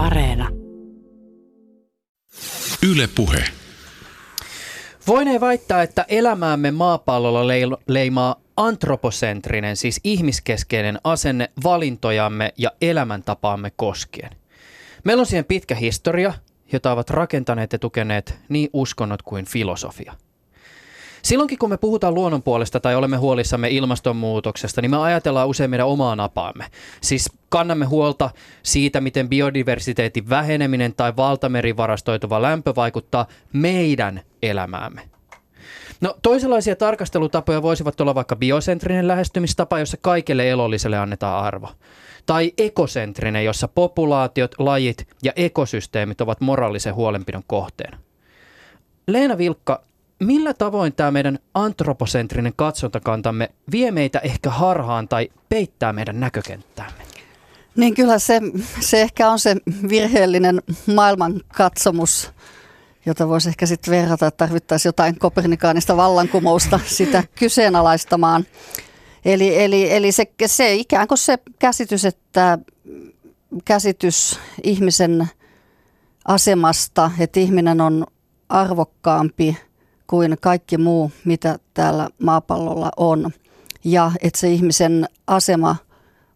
Areena. Yle Puhe. Voinee väittää, että elämäämme maapallolla leimaa antroposentrinen, siis ihmiskeskeinen asenne valintojamme ja elämäntapaamme koskien. Meillä on siihen pitkä historia, jota ovat rakentaneet ja tukeneet niin uskonnot kuin filosofia. Silloinkin kun me puhutaan luonnon puolesta tai olemme huolissamme ilmastonmuutoksesta, niin me ajatellaan usein meidän omaa napaamme. Siis kannamme huolta siitä, miten biodiversiteetin väheneminen tai valtamerivarastoituva lämpö vaikuttaa meidän elämäämme. No toisenlaisia tarkastelutapoja voisivat olla vaikka biosentrinen lähestymistapa, jossa kaikille elolliselle annetaan arvo. Tai ekosentrinen, jossa populaatiot, lajit ja ekosysteemit ovat moraalisen huolenpidon kohteena. Leena Vilkka, millä tavoin tämä meidän antroposentrinen katsontakantamme vie meitä ehkä harhaan tai peittää meidän näkökenttäämme? Niin kyllä se, se ehkä on se virheellinen maailmankatsomus, jota voisi ehkä sitten verrata, että tarvittaisiin jotain kopernikaanista vallankumousta sitä kyseenalaistamaan. Eli, eli, eli se, se ikään kuin se käsitys, että käsitys ihmisen asemasta, että ihminen on arvokkaampi kuin kaikki muu, mitä täällä maapallolla on. Ja että se ihmisen asema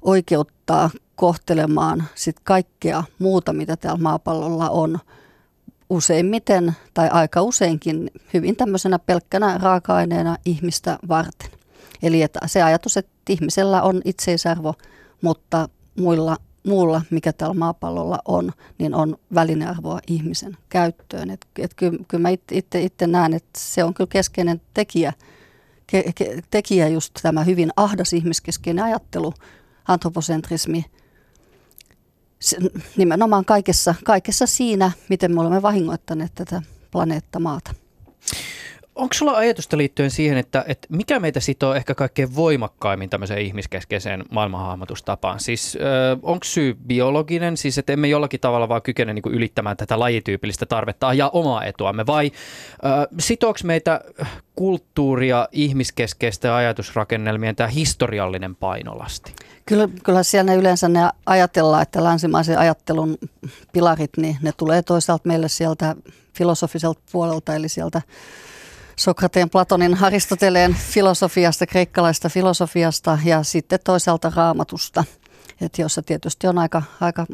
oikeuttaa kohtelemaan sit kaikkea muuta, mitä täällä maapallolla on – useimmiten tai aika useinkin hyvin tämmöisenä pelkkänä raaka-aineena ihmistä varten. Eli että se ajatus, että ihmisellä on itseisarvo, mutta muilla, muulla, mikä tällä maapallolla on, niin on välinearvoa ihmisen käyttöön. Et, et kyllä, kyllä mä itse, näen, että se on kyllä keskeinen tekijä, ke, ke, tekijä just tämä hyvin ahdas ihmiskeskeinen ajattelu, antroposentrismi – nimenomaan kaikessa, kaikessa siinä, miten me olemme vahingoittaneet tätä planeetta maata. Onko sulla ajatusta liittyen siihen, että, että mikä meitä sitoo ehkä kaikkein voimakkaimmin tämmöiseen ihmiskeskeiseen maailmanhahmotustapaan? Siis äh, onko syy biologinen, siis että emme jollakin tavalla vaan kykene niin kuin ylittämään tätä lajityypillistä tarvetta ja omaa etuamme, vai äh, sitooko meitä kulttuuria, ihmiskeskeistä ajatusrakennelmien tämä historiallinen painolasti? Kyllä, kyllä siellä yleensä ne ajatellaan, että länsimaisen ajattelun pilarit, niin ne tulee toisaalta meille sieltä filosofiselta puolelta, eli sieltä Sokrateen, Platonin, Aristoteleen filosofiasta, kreikkalaista filosofiasta ja sitten toisaalta raamatusta, että jossa tietysti on aika, aika,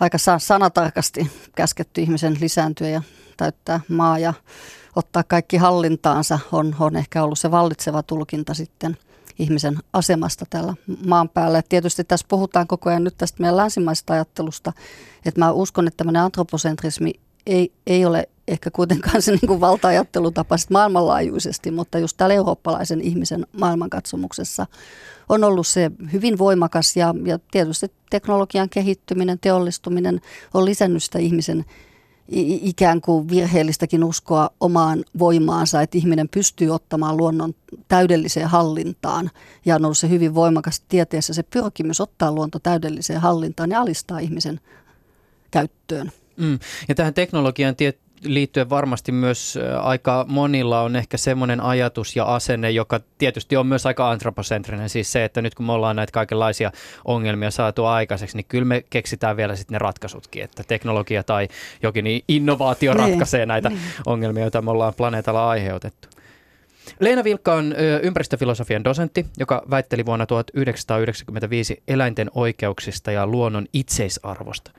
aika sanatarkasti käsketty ihmisen lisääntyä ja täyttää maa ja ottaa kaikki hallintaansa on, on ehkä ollut se vallitseva tulkinta sitten ihmisen asemasta täällä maan päällä. Et tietysti tässä puhutaan koko ajan nyt tästä meidän länsimaisesta ajattelusta, että mä uskon, että tämmöinen antroposentrismi ei, ei ole ehkä kuitenkaan se niin valta-ajattelutapa maailmanlaajuisesti, mutta just täällä eurooppalaisen ihmisen maailmankatsomuksessa on ollut se hyvin voimakas ja, ja tietysti teknologian kehittyminen, teollistuminen on lisännyt sitä ihmisen ikään kuin virheellistäkin uskoa omaan voimaansa, että ihminen pystyy ottamaan luonnon täydelliseen hallintaan. Ja on ollut se hyvin voimakas tieteessä se pyrkimys ottaa luonto täydelliseen hallintaan ja alistaa ihmisen käyttöön. Mm. Ja tähän teknologian tie- liittyen varmasti myös aika monilla on ehkä semmoinen ajatus ja asenne, joka tietysti on myös aika antroposentrinen, siis se, että nyt kun me ollaan näitä kaikenlaisia ongelmia saatu aikaiseksi, niin kyllä me keksitään vielä sitten ne ratkaisutkin, että teknologia tai jokin innovaatio niin, ratkaisee näitä niin. ongelmia, joita me ollaan planeetalla aiheutettu. Leena Vilkka on ympäristöfilosofian dosentti, joka väitteli vuonna 1995 eläinten oikeuksista ja luonnon itseisarvosta.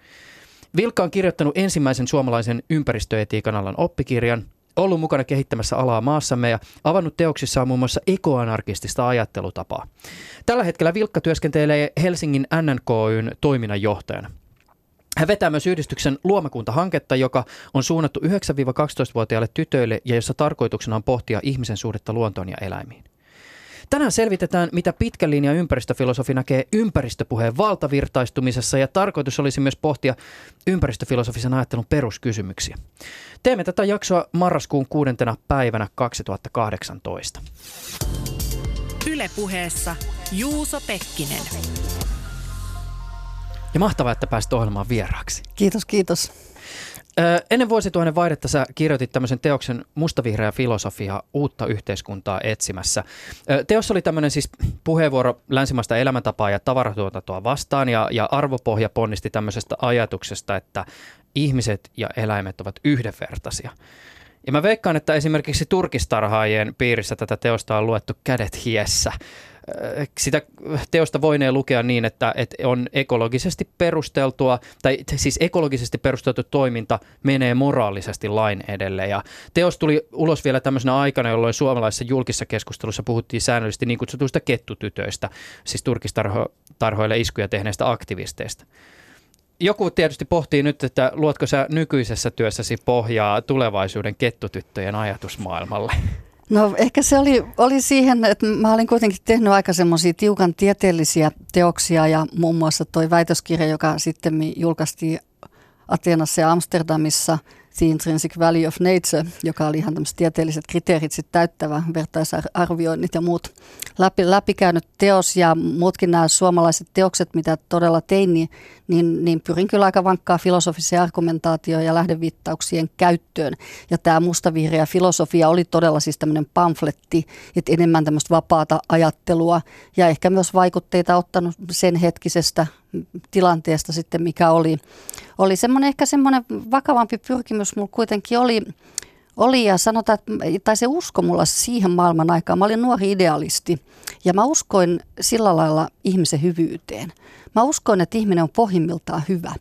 Vilkka on kirjoittanut ensimmäisen suomalaisen ympäristöetiikan alan oppikirjan, ollut mukana kehittämässä alaa maassamme ja avannut teoksissaan muun muassa ekoanarkistista ajattelutapaa. Tällä hetkellä Vilkka työskentelee Helsingin NNKYn toiminnanjohtajana. Hän vetää myös yhdistyksen Luomakunta-hanketta, joka on suunnattu 9-12-vuotiaille tytöille ja jossa tarkoituksena on pohtia ihmisen suhdetta luontoon ja eläimiin. Tänään selvitetään, mitä pitkän linjan ympäristöfilosofi näkee ympäristöpuheen valtavirtaistumisessa ja tarkoitus olisi myös pohtia ympäristöfilosofisen ajattelun peruskysymyksiä. Teemme tätä jaksoa marraskuun kuudentena päivänä 2018. Ylepuheessa Juuso Pekkinen. Ja mahtavaa, että pääsit ohjelmaan vieraaksi. Kiitos, kiitos. Ennen vuosituhannen vaihdetta sä kirjoitit tämmöisen teoksen Mustavihreä filosofia uutta yhteiskuntaa etsimässä. Teossa oli tämmöinen siis puheenvuoro länsimaista elämäntapaa ja tavaratuotantoa vastaan ja, ja arvopohja ponnisti tämmöisestä ajatuksesta, että ihmiset ja eläimet ovat yhdenvertaisia. Ja mä veikkaan, että esimerkiksi turkistarhaajien piirissä tätä teosta on luettu kädet hiessä. Sitä teosta voinee lukea niin, että, että on ekologisesti perusteltua, tai siis ekologisesti perusteltu toiminta menee moraalisesti lain edelle. Ja teos tuli ulos vielä tämmöisenä aikana, jolloin suomalaisessa julkisessa keskustelussa puhuttiin säännöllisesti niin kutsutuista kettutytöistä, siis turkistarhoille iskuja tehneistä aktivisteista joku tietysti pohtii nyt, että luotko sä nykyisessä työssäsi pohjaa tulevaisuuden kettutyttöjen ajatusmaailmalle? No ehkä se oli, oli siihen, että mä olin kuitenkin tehnyt aika semmoisia tiukan tieteellisiä teoksia ja muun muassa toi väitöskirja, joka sitten julkaistiin Ateenassa ja Amsterdamissa – The Intrinsic Value of Nature, joka oli ihan tämmöiset tieteelliset kriteerit sitten täyttävä, vertaisarvioinnit ja muut läpi, läpikäynyt teos ja muutkin nämä suomalaiset teokset, mitä todella tein, niin, niin, niin pyrin kyllä aika vankkaa filosofiseen argumentaatioon ja lähdeviittauksien käyttöön. Ja tämä mustavihreä filosofia oli todella siis tämmöinen pamfletti, että enemmän tämmöistä vapaata ajattelua ja ehkä myös vaikutteita ottanut sen hetkisestä tilanteesta sitten, mikä oli. Oli semmoinen ehkä semmoinen vakavampi pyrkimys mulla kuitenkin oli, oli ja sanotaan, tai se usko mulla siihen maailman aikaan. Mä olin nuori idealisti ja mä uskoin sillä lailla ihmisen hyvyyteen. Mä uskoin, että ihminen on pohjimmiltaan hyvä.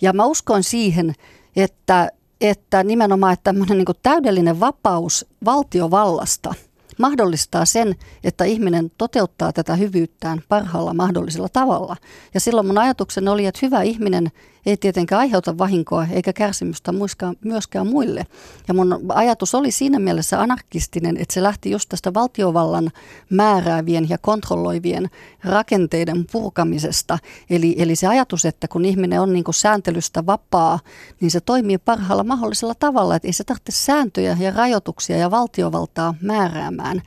Ja mä uskoin siihen, että, että nimenomaan että tämmöinen niin täydellinen vapaus valtiovallasta – mahdollistaa sen, että ihminen toteuttaa tätä hyvyyttään parhaalla mahdollisella tavalla. Ja silloin mun ajatukseni oli, että hyvä ihminen ei tietenkään aiheuta vahinkoa eikä kärsimystä myöskään muille. Ja mun ajatus oli siinä mielessä anarkistinen, että se lähti just tästä valtiovallan määräävien ja kontrolloivien rakenteiden purkamisesta. Eli, eli se ajatus, että kun ihminen on niin sääntelystä vapaa, niin se toimii parhaalla mahdollisella tavalla, että ei se tarvitse sääntöjä ja rajoituksia ja valtiovaltaa määräämään,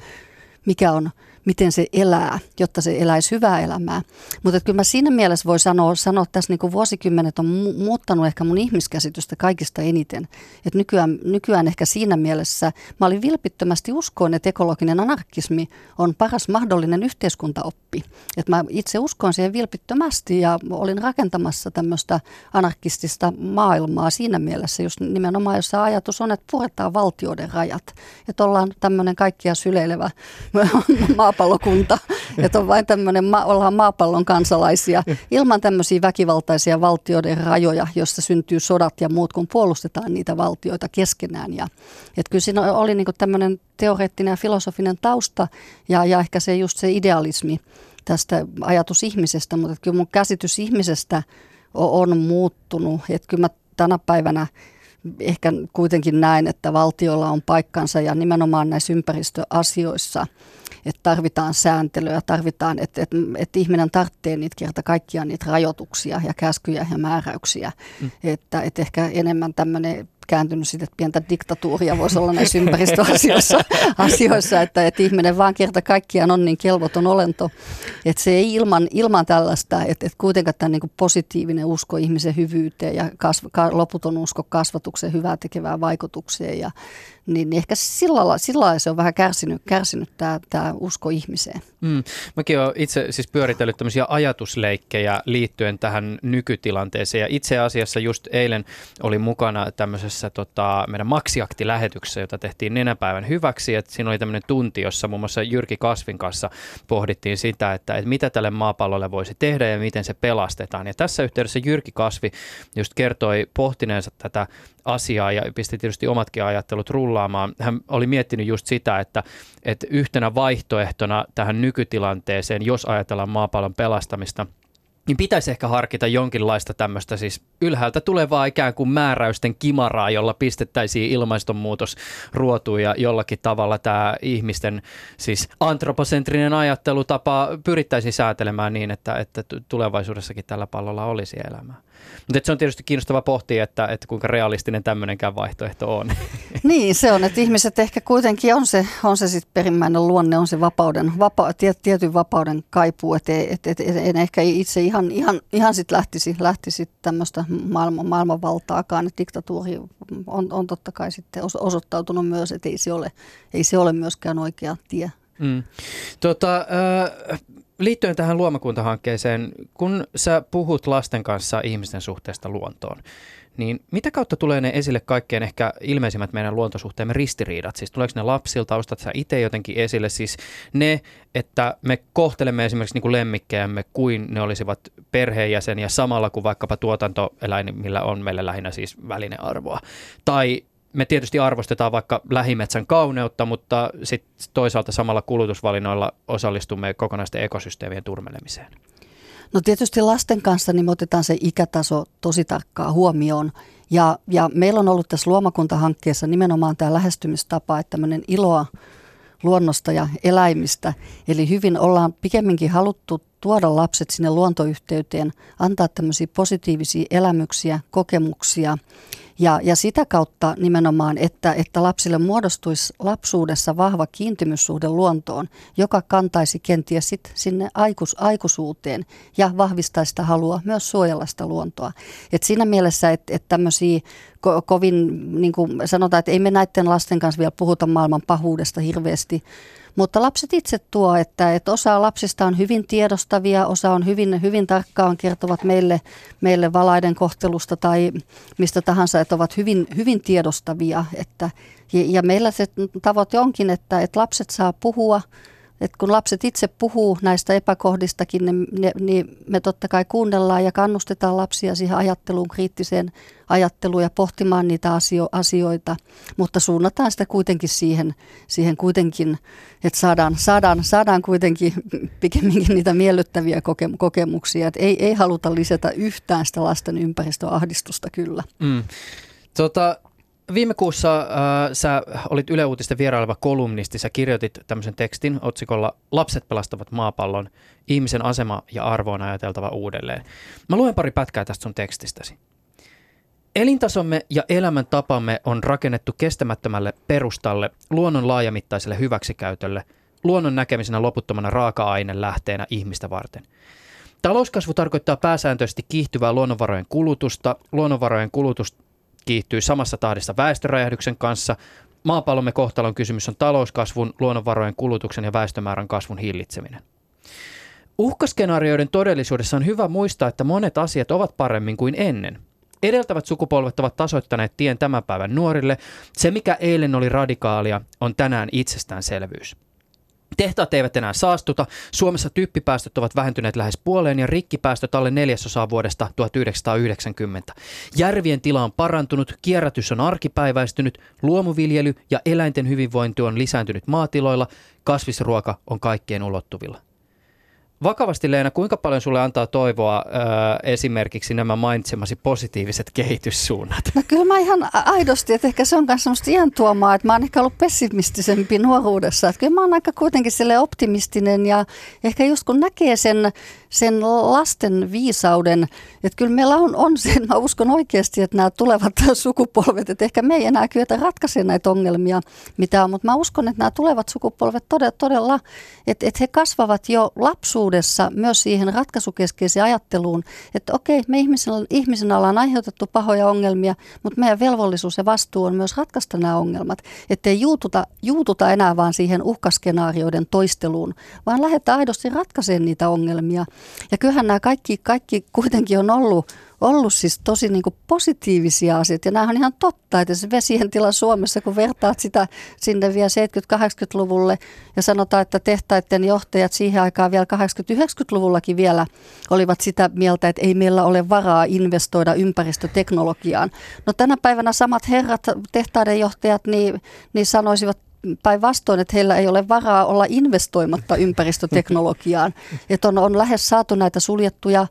mikä on miten se elää, jotta se eläisi hyvää elämää. Mutta kyllä mä siinä mielessä voi sanoa, sanoa että tässä niin vuosikymmenet on mu- muuttanut ehkä mun ihmiskäsitystä kaikista eniten. Et nykyään, nykyään ehkä siinä mielessä mä olin vilpittömästi uskoin, että ekologinen anarkismi on paras mahdollinen yhteiskuntaoppi. Et mä itse uskoin siihen vilpittömästi ja olin rakentamassa tämmöistä anarkistista maailmaa siinä mielessä, just nimenomaan jossa ajatus on, että puretaan valtioiden rajat. Että ollaan tämmöinen kaikkia syleilevä maa maapallokunta, että on vain tämmöinen, ma- ollaan maapallon kansalaisia ilman tämmöisiä väkivaltaisia valtioiden rajoja, jossa syntyy sodat ja muut, kun puolustetaan niitä valtioita keskenään. Ja, että kyllä siinä oli niin tämmöinen teoreettinen ja filosofinen tausta ja, ja ehkä se just se idealismi tästä ajatus ihmisestä, mutta kyllä mun käsitys ihmisestä on, on muuttunut. Että kyllä mä tänä päivänä ehkä kuitenkin näin, että valtiolla on paikkansa ja nimenomaan näissä ympäristöasioissa – että tarvitaan sääntelyä, tarvitaan, että, että, että ihminen tarvitsee niitä kerta kaikkiaan niitä rajoituksia ja käskyjä ja määräyksiä. Mm. Että, että ehkä enemmän tämmöinen kääntynyt sitten, että pientä diktatuuria voisi olla näissä ympäristöasioissa, asioissa, että, että ihminen vaan kerta kaikkiaan on niin kelvoton olento, että se ei ilman, ilman tällaista, että, että kuitenkaan tämä niin positiivinen usko ihmisen hyvyyteen ja kasv, loputon usko kasvatuksen hyvää tekevään vaikutukseen ja niin, ehkä sillä sillä se on vähän kärsinyt, kärsinyt tämä, tämä usko ihmiseen. Mm. Mäkin olen itse siis pyöritellyt tämmöisiä ajatusleikkejä liittyen tähän nykytilanteeseen ja itse asiassa just eilen oli mukana tämmöisessä tota, meidän Maksiakti-lähetyksessä, jota tehtiin nenäpäivän hyväksi. Et siinä oli tämmöinen tunti, jossa muun muassa Jyrki Kasvin kanssa pohdittiin sitä, että, että mitä tälle maapallolle voisi tehdä ja miten se pelastetaan. Ja tässä yhteydessä Jyrki Kasvi just kertoi pohtineensa tätä asiaa ja pisti tietysti omatkin ajattelut rullaamaan. Hän oli miettinyt just sitä, että, että yhtenä vaihtoehtona tähän nykytilanteeseen, jos ajatellaan maapallon pelastamista – niin pitäisi ehkä harkita jonkinlaista tämmöistä siis ylhäältä tulevaa ikään kuin määräysten kimaraa, jolla pistettäisiin ilmastonmuutos ruotuun ja jollakin tavalla tämä ihmisten siis antroposentrinen ajattelutapa pyrittäisiin säätelemään niin, että, että tulevaisuudessakin tällä pallolla olisi elämää. Mutta se on tietysti kiinnostava pohtia, että, että kuinka realistinen tämmöinenkään vaihtoehto on. Niin, se on, että ihmiset ehkä kuitenkin on se, on se sitten perimmäinen luonne, on se vapauden, vapa, tiet, tietyn vapauden kaipuu, että et, et, et, en ehkä itse ihan, ihan, ihan sitten lähtisi, lähtisi tämmöistä maailman, maailmanvaltaakaan, että diktatuuri on, on totta kai sitten osoittautunut myös, että ei se ole, ei se ole myöskään oikea tie. Mm. Tota, äh, liittyen tähän luomakuntahankkeeseen, kun sä puhut lasten kanssa ihmisten suhteesta luontoon, niin mitä kautta tulee ne esille kaikkein ehkä ilmeisimmät meidän luontosuhteemme ristiriidat? Siis tuleeko ne lapsilta, ostat sä itse jotenkin esille? Siis ne, että me kohtelemme esimerkiksi niin kuin lemmikkejämme kuin ne olisivat perheenjäseniä samalla kuin vaikkapa tuotantoeläin, millä on meille lähinnä siis välinearvoa. Tai me tietysti arvostetaan vaikka lähimetsän kauneutta, mutta sitten toisaalta samalla kulutusvalinnoilla osallistumme kokonaisten ekosysteemien turmelemiseen. No tietysti lasten kanssa niin me otetaan se ikätaso tosi tarkkaan huomioon. Ja, ja meillä on ollut tässä luomakuntahankkeessa nimenomaan tämä lähestymistapa, että tämmöinen iloa luonnosta ja eläimistä. Eli hyvin ollaan pikemminkin haluttu tuoda lapset sinne luontoyhteyteen, antaa tämmöisiä positiivisia elämyksiä, kokemuksia ja, ja sitä kautta nimenomaan, että, että lapsille muodostuisi lapsuudessa vahva kiintymyssuhde luontoon, joka kantaisi kenties sit sinne aikus, aikuisuuteen ja vahvistaisi sitä halua myös suojella sitä luontoa. Et siinä mielessä, että, että tämmöisiä ko, kovin, niin kuin sanotaan, että ei me näiden lasten kanssa vielä puhuta maailman pahuudesta hirveästi, mutta lapset itse tuo, että, että osa lapsista on hyvin tiedostavia, osa on hyvin, hyvin tarkkaan kertovat meille, meille valaiden kohtelusta tai mistä tahansa, että ovat hyvin, hyvin tiedostavia. Että, ja, meillä se tavoite onkin, että, että lapset saa puhua – että kun lapset itse puhuu näistä epäkohdistakin, niin, ne, niin me totta kai kuunnellaan ja kannustetaan lapsia siihen ajatteluun, kriittiseen ajatteluun ja pohtimaan niitä asio, asioita, mutta suunnataan sitä kuitenkin siihen, siihen kuitenkin, että saadaan, saadaan, saadaan kuitenkin pikemminkin niitä miellyttäviä koke, kokemuksia, että ei, ei haluta lisätä yhtään sitä lasten ympäristöahdistusta kyllä. Mm. Tota, Viime kuussa äh, sä olit Yle Uutisten vieraileva kolumnisti. Sä kirjoitit tämmöisen tekstin otsikolla Lapset pelastavat maapallon, ihmisen asema ja arvo on ajateltava uudelleen. Mä luen pari pätkää tästä sun tekstistäsi. Elintasomme ja elämäntapamme on rakennettu kestämättömälle perustalle, luonnon laajamittaiselle hyväksikäytölle, luonnon näkemisenä loputtomana raaka-aine lähteenä ihmistä varten. Talouskasvu tarkoittaa pääsääntöisesti kiihtyvää luonnonvarojen kulutusta. Luonnonvarojen kulutus kiihtyy samassa tahdissa väestöräjähdyksen kanssa. Maapallomme kohtalon kysymys on talouskasvun, luonnonvarojen kulutuksen ja väestömäärän kasvun hillitseminen. Uhkaskenaarioiden todellisuudessa on hyvä muistaa, että monet asiat ovat paremmin kuin ennen. Edeltävät sukupolvet ovat tasoittaneet tien tämän päivän nuorille. Se, mikä eilen oli radikaalia, on tänään itsestäänselvyys. Tehtaat eivät enää saastuta, Suomessa typpipäästöt ovat vähentyneet lähes puoleen ja rikkipäästöt alle neljäsosaa vuodesta 1990. Järvien tila on parantunut, kierrätys on arkipäiväistynyt, luomuviljely ja eläinten hyvinvointi on lisääntynyt maatiloilla, kasvisruoka on kaikkien ulottuvilla. Vakavasti Leena, kuinka paljon sulle antaa toivoa ö, esimerkiksi nämä mainitsemasi positiiviset kehityssuunnat? No kyllä mä ihan aidosti, että ehkä se on myös semmoista iän tuomaa, että mä oon ehkä ollut pessimistisempi nuoruudessa. Että kyllä mä oon aika kuitenkin sille optimistinen ja ehkä just kun näkee sen, sen lasten viisauden, että kyllä meillä on, on sen, mä uskon oikeasti, että nämä tulevat sukupolvet, että ehkä me ei enää kyetä ratkaisemaan näitä ongelmia, mitä on, mutta mä uskon, että nämä tulevat sukupolvet todella, todella että, että he kasvavat jo lapsuudessa myös siihen ratkaisukeskeiseen ajatteluun, että okei, me ihmisenä, ihmisenä ollaan aiheutettu pahoja ongelmia, mutta meidän velvollisuus ja vastuu on myös ratkaista nämä ongelmat. Että ei juututa, juututa enää vaan siihen uhkaskenaarioiden toisteluun, vaan lähdetään aidosti ratkaisemaan niitä ongelmia. Ja kyllähän nämä kaikki, kaikki kuitenkin on ollut ollut siis tosi niin kuin positiivisia asioita. Ja nämä on ihan totta, että se vesien tila Suomessa, kun vertaat sitä sinne vielä 70-80-luvulle ja sanotaan, että tehtaiden johtajat siihen aikaan vielä 80-90-luvullakin vielä olivat sitä mieltä, että ei meillä ole varaa investoida ympäristöteknologiaan. No tänä päivänä samat herrat, tehtaiden johtajat, niin, niin sanoisivat päinvastoin, että heillä ei ole varaa olla investoimatta ympäristöteknologiaan. Että on, on lähes saatu näitä suljettuja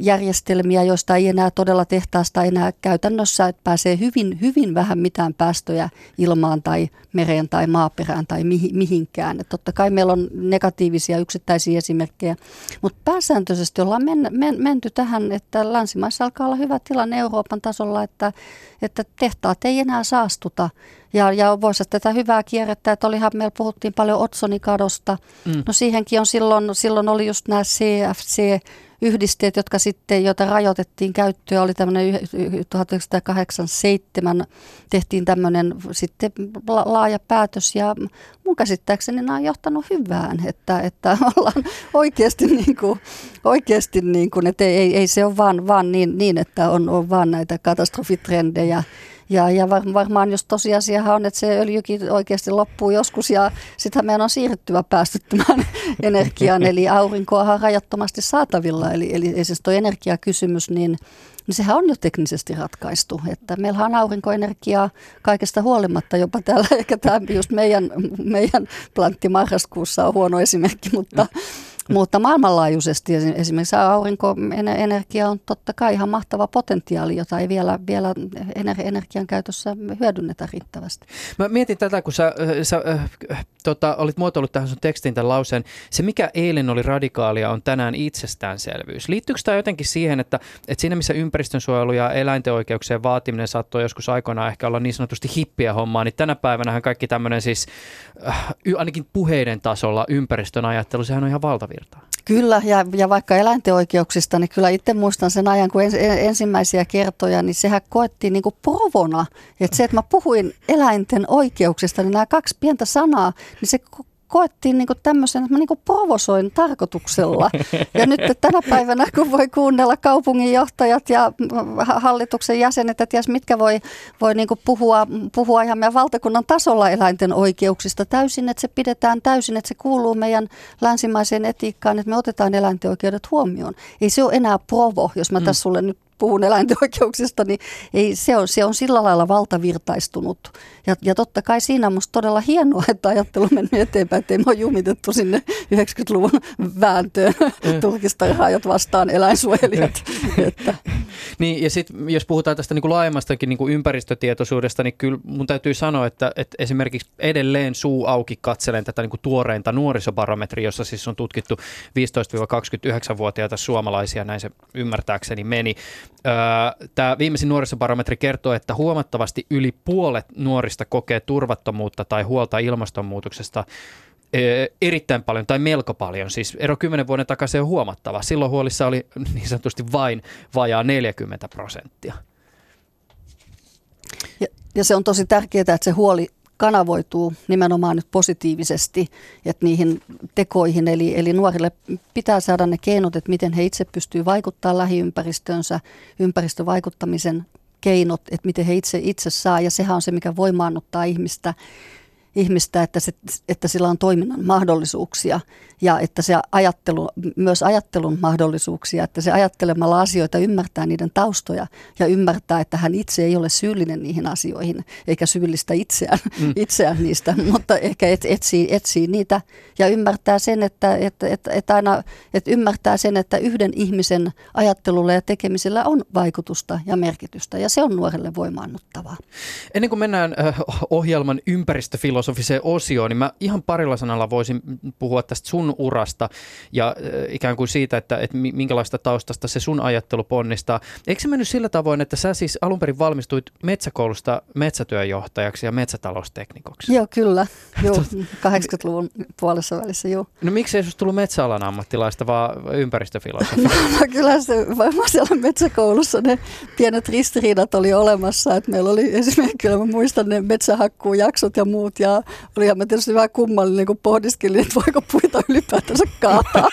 järjestelmiä, joista ei enää todella tehtaasta enää käytännössä että pääsee hyvin, hyvin vähän mitään päästöjä ilmaan tai mereen tai maaperään tai mihinkään. Että totta kai meillä on negatiivisia yksittäisiä esimerkkejä, mutta pääsääntöisesti ollaan men, men, menty tähän, että länsimaissa alkaa olla hyvä tilanne Euroopan tasolla, että, että tehtaat ei enää saastuta ja, ja voisi tätä hyvää kierrettä, että olihan meillä puhuttiin paljon otsonikadosta. Mm. No siihenkin on silloin, silloin oli just nämä CFC, yhdisteet, jotka sitten, joita rajoitettiin käyttöä, oli tämmöinen 1987 tehtiin tämmöinen sitten laaja päätös ja mun käsittääkseni nämä on johtanut hyvään, että, että ollaan oikeasti niin kuin, oikeasti niin kuin, että ei, ei se ole vaan, vaan niin, niin, että on, on vaan näitä katastrofitrendejä ja, ja var, varmaan jos tosiasiahan on, että se öljykin oikeasti loppuu joskus ja sittenhän meidän on siirryttävä päästöttömään energiaan, eli aurinkoa on rajattomasti saatavilla. Eli, eli, siis tuo energiakysymys, niin, niin sehän on jo teknisesti ratkaistu. Että meillä on aurinkoenergiaa kaikesta huolimatta, jopa täällä ehkä tämä just meidän, meidän plantti marraskuussa on huono esimerkki, mutta, mutta maailmanlaajuisesti esimerkiksi aurinkoenergia on totta kai ihan mahtava potentiaali, jota ei vielä, vielä energian käytössä hyödynnetä riittävästi. Mä mietin tätä, kun sä, sä äh, tota, olit muotoillut tähän sun tekstiin tämän lauseen. Se, mikä eilen oli radikaalia, on tänään itsestäänselvyys. Liittyykö tämä jotenkin siihen, että, että siinä missä ympäristönsuojelu ja eläinten oikeuksien vaatiminen saattoi joskus aikoinaan ehkä olla niin sanotusti hippiä hommaa, niin tänä päivänä kaikki tämmöinen siis äh, ainakin puheiden tasolla ympäristön ajattelu, sehän on ihan valtavia virtaa. Kyllä, ja, ja vaikka eläinten oikeuksista, niin kyllä itse muistan sen ajan, kun ens, ensimmäisiä kertoja, niin sehän koettiin niin kuin provona. Että se, että mä puhuin eläinten oikeuksista, niin nämä kaksi pientä sanaa, niin se koettiin niin tämmöisen, että mä niin provosoin tarkoituksella. Ja nyt tänä päivänä, kun voi kuunnella kaupunginjohtajat ja hallituksen jäsenet, että ties mitkä voi, voi niin puhua, puhua ihan meidän valtakunnan tasolla eläinten oikeuksista täysin, että se pidetään täysin, että se kuuluu meidän länsimaiseen etiikkaan, että me otetaan eläinten oikeudet huomioon. Ei se ole enää provo, jos mä mm. tässä sulle nyt puhun eläinten oikeuksista, niin ei, se, on, se on sillä lailla valtavirtaistunut. Ja, ja totta kai siinä on musta todella hienoa, että ajattelu mennyt eteenpäin, että ei me ole jumitettu sinne 90-luvun vääntöön mm. turkistarhaajat vastaan eläinsuojelijat. että. Niin, ja sitten jos puhutaan tästä niin kuin laajemmastakin niin kuin ympäristötietoisuudesta, niin kyllä mun täytyy sanoa, että, että esimerkiksi edelleen suu auki katselen tätä niin kuin tuoreinta nuorisobarometria, jossa siis on tutkittu 15-29-vuotiaita suomalaisia, näin se ymmärtääkseni meni. Tämä viimeisin nuorisobarometri kertoo, että huomattavasti yli puolet nuorista kokee turvattomuutta tai huolta ilmastonmuutoksesta erittäin paljon tai melko paljon. Siis ero 10 vuoden takaisin on huomattava. Silloin huolissa oli niin sanotusti vain vajaa 40 prosenttia. Ja, ja se on tosi tärkeää, että se huoli kanavoituu nimenomaan nyt positiivisesti että niihin tekoihin. Eli, eli nuorille pitää saada ne keinot, että miten he itse pystyvät vaikuttamaan lähiympäristönsä, ympäristövaikuttamisen keinot, että miten he itse, itse saa. Ja sehän on se, mikä voimaannuttaa ihmistä ihmistä, että, se, että sillä on toiminnan mahdollisuuksia ja että se ajattelu, myös ajattelun mahdollisuuksia, että se ajattelemalla asioita ymmärtää niiden taustoja ja ymmärtää, että hän itse ei ole syyllinen niihin asioihin eikä syyllistä itseään, mm. itseään niistä, mutta ehkä et, etsii, etsii niitä ja ymmärtää sen, että, että, että, että aina että ymmärtää sen, että yhden ihmisen ajattelulla ja tekemisellä on vaikutusta ja merkitystä ja se on nuorelle voimaannuttavaa. Ennen kuin mennään ohjelman ympäristöfilosofia filosofiseen osioon, niin mä ihan parilla sanalla voisin puhua tästä sun urasta ja äh, ikään kuin siitä, että, että minkälaista taustasta se sun ajattelu ponnistaa. Eikö se mennyt sillä tavoin, että sä siis alun perin valmistuit metsäkoulusta metsätyöjohtajaksi ja metsätalousteknikoksi? Joo, kyllä. Joo, 80-luvun puolessa välissä, joo. No miksi ei tullut metsäalan ammattilaista, vaan ympäristöfilosofia? No, no kyllä se varmaan siellä metsäkoulussa ne pienet ristiriidat oli olemassa, että meillä oli esimerkiksi, mä muistan ne metsähakkuujaksot ja muut ja ja olihan mä tietysti vähän kummallinen, kun pohdiskelin, että voiko puita ylipäätänsä kaataa.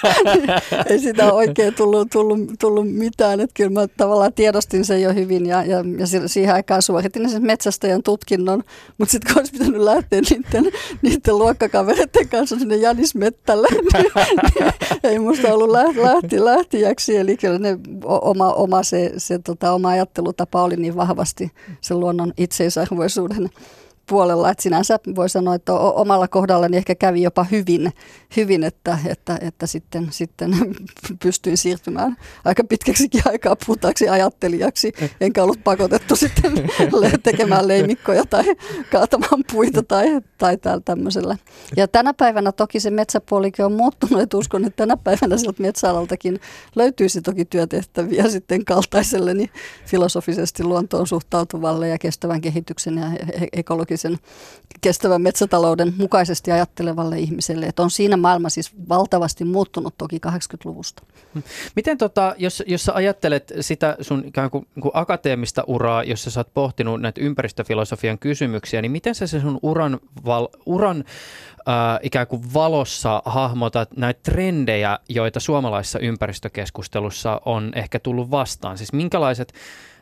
Ei sitä oikein tullut, tullut, tullut mitään. Että kyllä mä tavallaan tiedostin sen jo hyvin ja, ja, ja siihen aikaan suoritin sen metsästäjän tutkinnon. Mutta sitten kun olisi pitänyt lähteä niiden, niiden luokkakavereiden kanssa sinne Janismettälle, niin, niin ei musta ollut lähti, lähtijäksi. Eli kyllä ne oma, oma, se, se tota, oma ajattelutapa oli niin vahvasti sen luonnon itseisarvoisuuden puolella. Että sinänsä voi sanoa, että omalla kohdallani ehkä kävi jopa hyvin, hyvin että, että, että sitten, sitten pystyin siirtymään aika pitkäksikin aikaa puhtaaksi ajattelijaksi. Enkä ollut pakotettu sitten tekemään leimikkoja tai kaatamaan puita tai, tai tämmöisellä. Ja tänä päivänä toki se metsäpuolikin on muuttunut, että uskon, että tänä päivänä sieltä metsäalaltakin löytyisi toki työtehtäviä sitten kaltaiselleni filosofisesti luontoon suhtautuvalle ja kestävän kehityksen ja ekologisen kestävän metsätalouden mukaisesti ajattelevalle ihmiselle. Että on siinä maailma siis valtavasti muuttunut toki 80-luvusta. Miten tota, jos, jos sä ajattelet sitä sun ikään kuin, kuin akateemista uraa, jossa sä oot pohtinut näitä ympäristöfilosofian kysymyksiä, niin miten sä se sun uran, val, uran ikään kuin valossa hahmotat näitä trendejä, joita suomalaisessa ympäristökeskustelussa on ehkä tullut vastaan? Siis minkälaiset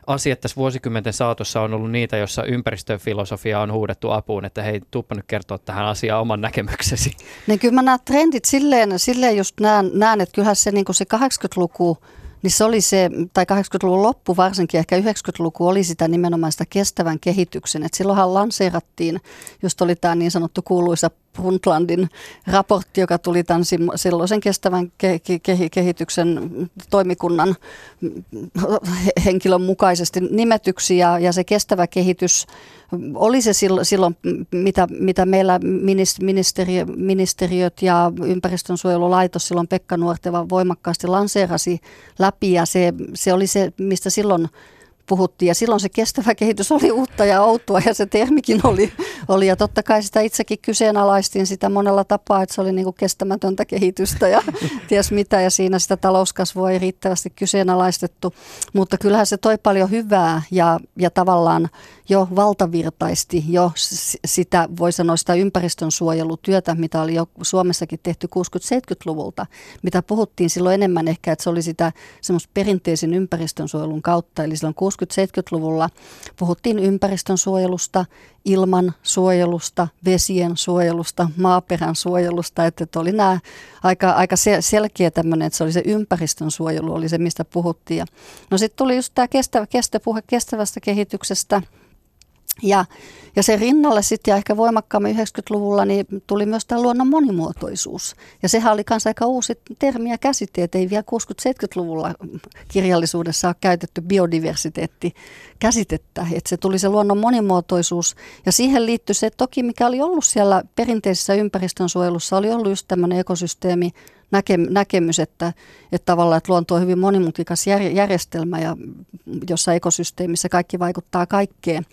asiat tässä vuosikymmenten saatossa on ollut niitä, joissa ympäristöfilosofia on huudettu apuun, että hei, tuuppa nyt kertoa tähän asiaan oman näkemyksesi. Niin kyllä mä nämä trendit silleen, silleen just näen, näen että kyllähän se, niin se 80-luku, niin se oli se, tai 80-luvun loppu varsinkin, ehkä 90-luku oli sitä nimenomaan sitä kestävän kehityksen. Et silloinhan lanseerattiin, just oli tämä niin sanottu kuuluisa Brundtlandin raportti, joka tuli tämän silloisen kestävän kehityksen toimikunnan henkilön mukaisesti nimetyksi ja, ja se kestävä kehitys oli se silloin, mitä, mitä meillä ministeriö, ministeriöt ja ympäristönsuojelulaitos silloin Pekka Nuorteva voimakkaasti lanseerasi läpi ja se, se oli se, mistä silloin puhuttiin. Ja silloin se kestävä kehitys oli uutta ja outoa ja se termikin oli. oli. Ja totta kai sitä itsekin kyseenalaistin sitä monella tapaa, että se oli niin kuin kestämätöntä kehitystä ja ties mitä. Ja siinä sitä talouskasvua ei riittävästi kyseenalaistettu. Mutta kyllähän se toi paljon hyvää ja, ja tavallaan jo valtavirtaisti jo sitä, voi sanoa sitä ympäristönsuojelutyötä, mitä oli jo Suomessakin tehty 60-70-luvulta, mitä puhuttiin silloin enemmän ehkä, että se oli sitä semmoista perinteisen ympäristönsuojelun kautta. Eli silloin 60-70-luvulla puhuttiin ympäristönsuojelusta, ilman suojelusta, vesien suojelusta, maaperän suojelusta, että, että oli nämä aika, aika selkeä tämmöinen, että se oli se ympäristön suojelu, oli se mistä puhuttiin. Ja, no sitten tuli just tämä kestävä, kestävä puhe kestävästä kehityksestä, ja, ja sen rinnalle sitten ja ehkä voimakkaammin 90-luvulla niin tuli myös tämä luonnon monimuotoisuus. Ja sehän oli myös aika uusi termi ja käsite, että ei vielä 60-70-luvulla kirjallisuudessa ole käytetty biodiversiteetti käsitettä. Että se tuli se luonnon monimuotoisuus ja siihen liittyi se toki, mikä oli ollut siellä perinteisessä ympäristönsuojelussa, oli ollut just tämmöinen ekosysteemi näkemys, että, että tavallaan että luonto on hyvin monimutkikas järjestelmä, ja jossa ekosysteemissä kaikki vaikuttaa kaikkeen.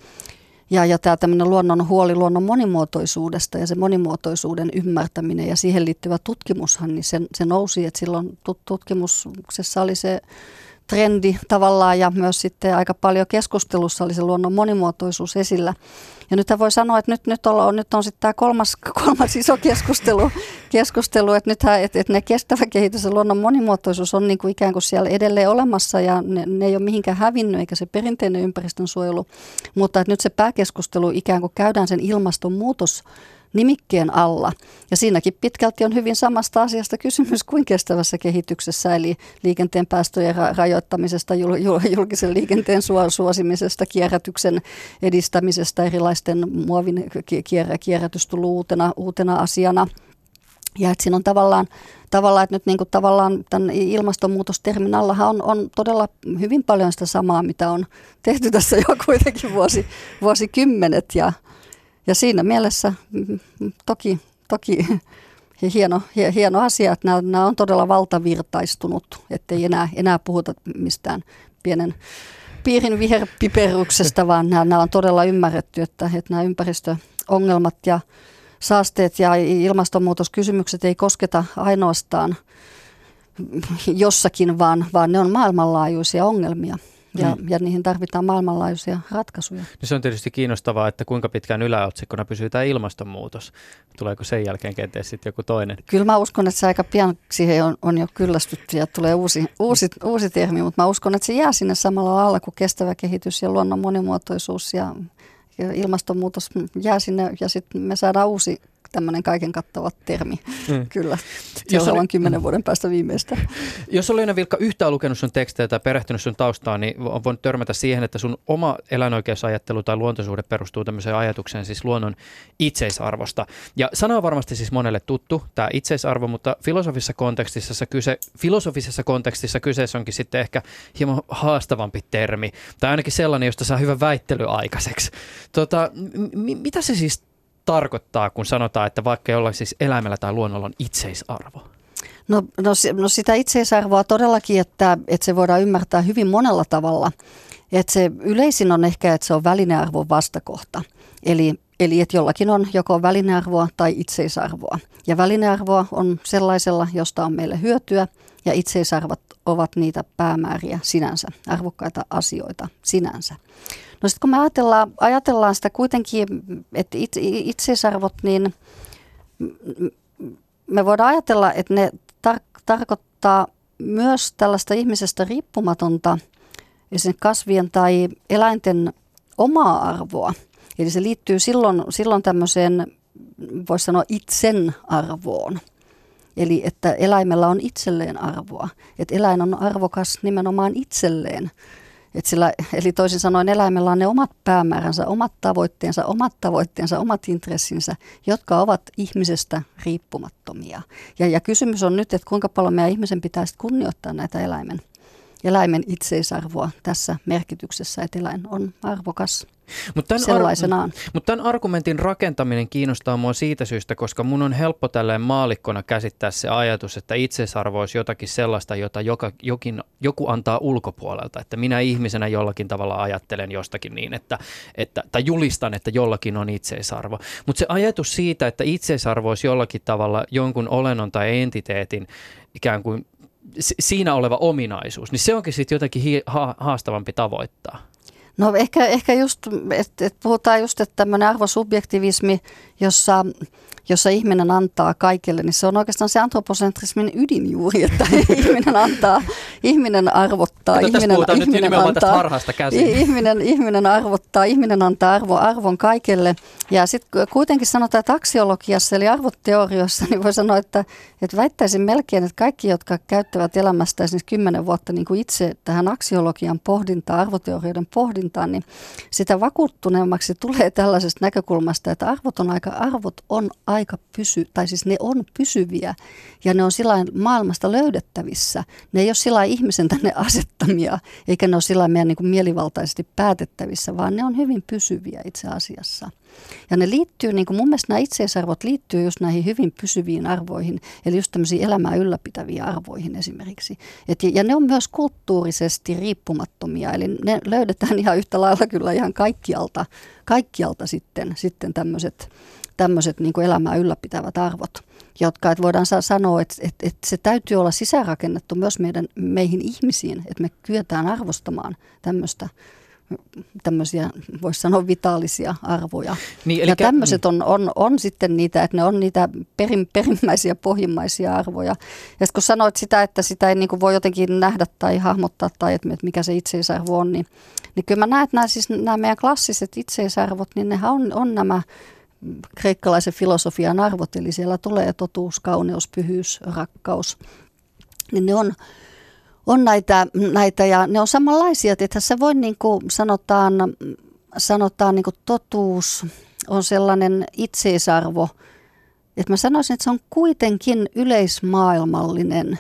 Ja, ja tämä tämmöinen luonnon huoli luonnon monimuotoisuudesta ja se monimuotoisuuden ymmärtäminen ja siihen liittyvä tutkimushan, niin se, se nousi, että silloin tutkimuksessa oli se trendi tavallaan ja myös sitten aika paljon keskustelussa oli se luonnon monimuotoisuus esillä. Ja nythän voi sanoa, että nyt, nyt, on, nyt on sitten tämä kolmas, kolmas iso keskustelu, keskustelu että nythän että, että ne kestävä kehitys ja luonnon monimuotoisuus on niin kuin ikään kuin siellä edelleen olemassa ja ne, ne ei ole mihinkään hävinnyt eikä se perinteinen ympäristönsuojelu, mutta että nyt se pääkeskustelu ikään kuin käydään sen ilmastonmuutos nimikkeen alla. Ja siinäkin pitkälti on hyvin samasta asiasta kysymys kuin kestävässä kehityksessä, eli liikenteen päästöjen ra- rajoittamisesta, jul- julkisen liikenteen suosimisesta, kierrätyksen edistämisestä, erilaisten muovin kier- kierrätys uutena, uutena asiana. Ja että siinä on tavallaan, tavallaan että nyt niin kuin tavallaan tämän ilmastonmuutostermin allahan on, on todella hyvin paljon sitä samaa, mitä on tehty tässä jo kuitenkin vuosi, vuosikymmenet. Ja, ja siinä mielessä mm, toki, toki hieno, hieno asia, että nämä, nämä on todella valtavirtaistunut, ettei enää, enää puhuta mistään pienen piirin viherpiperuksesta, vaan nämä, nämä on todella ymmärretty, että, että nämä ympäristöongelmat ja saasteet ja ilmastonmuutoskysymykset ei kosketa ainoastaan jossakin, vaan, vaan ne on maailmanlaajuisia ongelmia ja, mm. ja niihin tarvitaan maailmanlaajuisia ratkaisuja. No se on tietysti kiinnostavaa, että kuinka pitkään yläotsikkona pysyy tämä ilmastonmuutos. Tuleeko sen jälkeen kenties sitten joku toinen? Kyllä mä uskon, että se aika pian siihen on, on jo kyllästytty ja tulee uusi, uusi, uusi termi, mutta mä uskon, että se jää sinne samalla alla kuin kestävä kehitys ja luonnon monimuotoisuus ja, ja ilmastonmuutos jää sinne ja sitten me saadaan uusi tämmöinen kaiken kattava termi, Mm. kyllä, Jos seuraavan kymmenen vuoden päästä viimeistä. Jos on Leena Vilkka yhtään lukenut sun tekstejä tai perehtynyt sun taustaan, niin on voinut törmätä siihen, että sun oma eläinoikeusajattelu tai luontosuhde perustuu tämmöiseen ajatukseen siis luonnon itseisarvosta. Ja sana on varmasti siis monelle tuttu, tämä itseisarvo, mutta filosofisessa kontekstissa, kyse, filosofisessa kontekstissa kyseessä onkin sitten ehkä hieman haastavampi termi, tai ainakin sellainen, josta saa hyvän väittely aikaiseksi. Tota, m- mitä se siis tarkoittaa, kun sanotaan, että vaikka jollain siis eläimellä tai luonnolla on itseisarvo? No, no, no sitä itseisarvoa todellakin, että, että se voidaan ymmärtää hyvin monella tavalla. Että se yleisin on ehkä, että se on välinearvon vastakohta. Eli, eli että jollakin on joko välinearvoa tai itseisarvoa. Ja välinearvoa on sellaisella, josta on meille hyötyä, ja itseisarvot ovat niitä päämääriä sinänsä, arvokkaita asioita sinänsä. No sitten kun me ajatellaan, ajatellaan sitä kuitenkin, että itse, itseisarvot, niin me voidaan ajatella, että ne tar- tarkoittaa myös tällaista ihmisestä riippumatonta esimerkiksi kasvien tai eläinten omaa arvoa. Eli se liittyy silloin, silloin tämmöiseen, voisi sanoa itsen arvoon. Eli että eläimellä on itselleen arvoa. Että eläin on arvokas nimenomaan itselleen. Et sillä, eli toisin sanoen eläimellä on ne omat päämääränsä, omat tavoitteensa, omat tavoitteensa, omat intressinsä, jotka ovat ihmisestä riippumattomia. Ja, ja kysymys on nyt, että kuinka paljon meidän ihmisen pitäisi kunnioittaa näitä eläimen, eläimen itseisarvoa tässä merkityksessä, että eläin on arvokas Mut tämän sellaisenaan. Mutta tämän argumentin rakentaminen kiinnostaa mua siitä syystä, koska mun on helppo tälleen maalikkona käsittää se ajatus, että itseisarvo olisi jotakin sellaista, jota joka, jokin, joku antaa ulkopuolelta. Että minä ihmisenä jollakin tavalla ajattelen jostakin niin, että, että, tai julistan, että jollakin on itseisarvo. Mutta se ajatus siitä, että itseisarvo olisi jollakin tavalla jonkun olennon tai entiteetin ikään kuin si- siinä oleva ominaisuus, niin se onkin sitten jotenkin haastavampi tavoittaa. No ehkä, ehkä just, että et puhutaan just, että tämmöinen arvosubjektivismi, jossa, jossa ihminen antaa kaikille, niin se on oikeastaan se antroposentrismin ydin juuri, että ihminen antaa, ihminen arvottaa, Kato, ihminen, ihminen antaa, ihminen, ihminen arvottaa, ihminen antaa arvo, arvon kaikille. Ja sitten kuitenkin sanotaan, että aksiologiassa eli arvoteorioissa, niin voi sanoa, että, että väittäisin melkein, että kaikki, jotka käyttävät elämästä esimerkiksi kymmenen vuotta niin kuin itse tähän aksiologian pohdintaan, arvoteorioiden pohdintaan, niin sitä vakuuttuneemmaksi tulee tällaisesta näkökulmasta, että arvot on aika, arvot on aika pysy, tai siis ne on pysyviä ja ne on sillä maailmasta löydettävissä. Ne ei ole sillä ihmisen tänne asettamia, eikä ne ole sillä meidän niin kuin mielivaltaisesti päätettävissä, vaan ne on hyvin pysyviä itse asiassa. Ja ne liittyy, niin kuin mun mielestä nämä itseisarvot liittyy just näihin hyvin pysyviin arvoihin, eli just tämmöisiin elämää ylläpitäviin arvoihin esimerkiksi. Et, ja ne on myös kulttuurisesti riippumattomia, eli ne löydetään ihan yhtä lailla kyllä ihan kaikkialta, kaikkialta sitten, sitten tämmöiset tämmöiset niin elämää ylläpitävät arvot, jotka että voidaan sa- sanoa, että, että, että se täytyy olla sisäänrakennettu myös meidän, meihin ihmisiin, että me kyetään arvostamaan tämmöistä tämmöisiä, voisi sanoa, vitaalisia arvoja. Niin, ja elikkä- tämmöiset on, on, on sitten niitä, että ne on niitä perin, perimmäisiä, pohjimmaisia arvoja. Ja kun sanoit sitä, että sitä ei niin kuin voi jotenkin nähdä tai hahmottaa tai että että mikä se itseisarvo on, niin, niin kyllä mä näen, että nämä, siis nämä meidän klassiset itseisarvot, niin nehän on, on nämä kreikkalaisen filosofian arvot, eli siellä tulee totuus, kauneus, pyhyys, rakkaus. Niin ne on, on näitä, näitä ja ne on samanlaisia, että se voi niin kuin sanotaan, sanotaan niin kuin totuus on sellainen itseisarvo, että mä sanoisin, että se on kuitenkin yleismaailmallinen.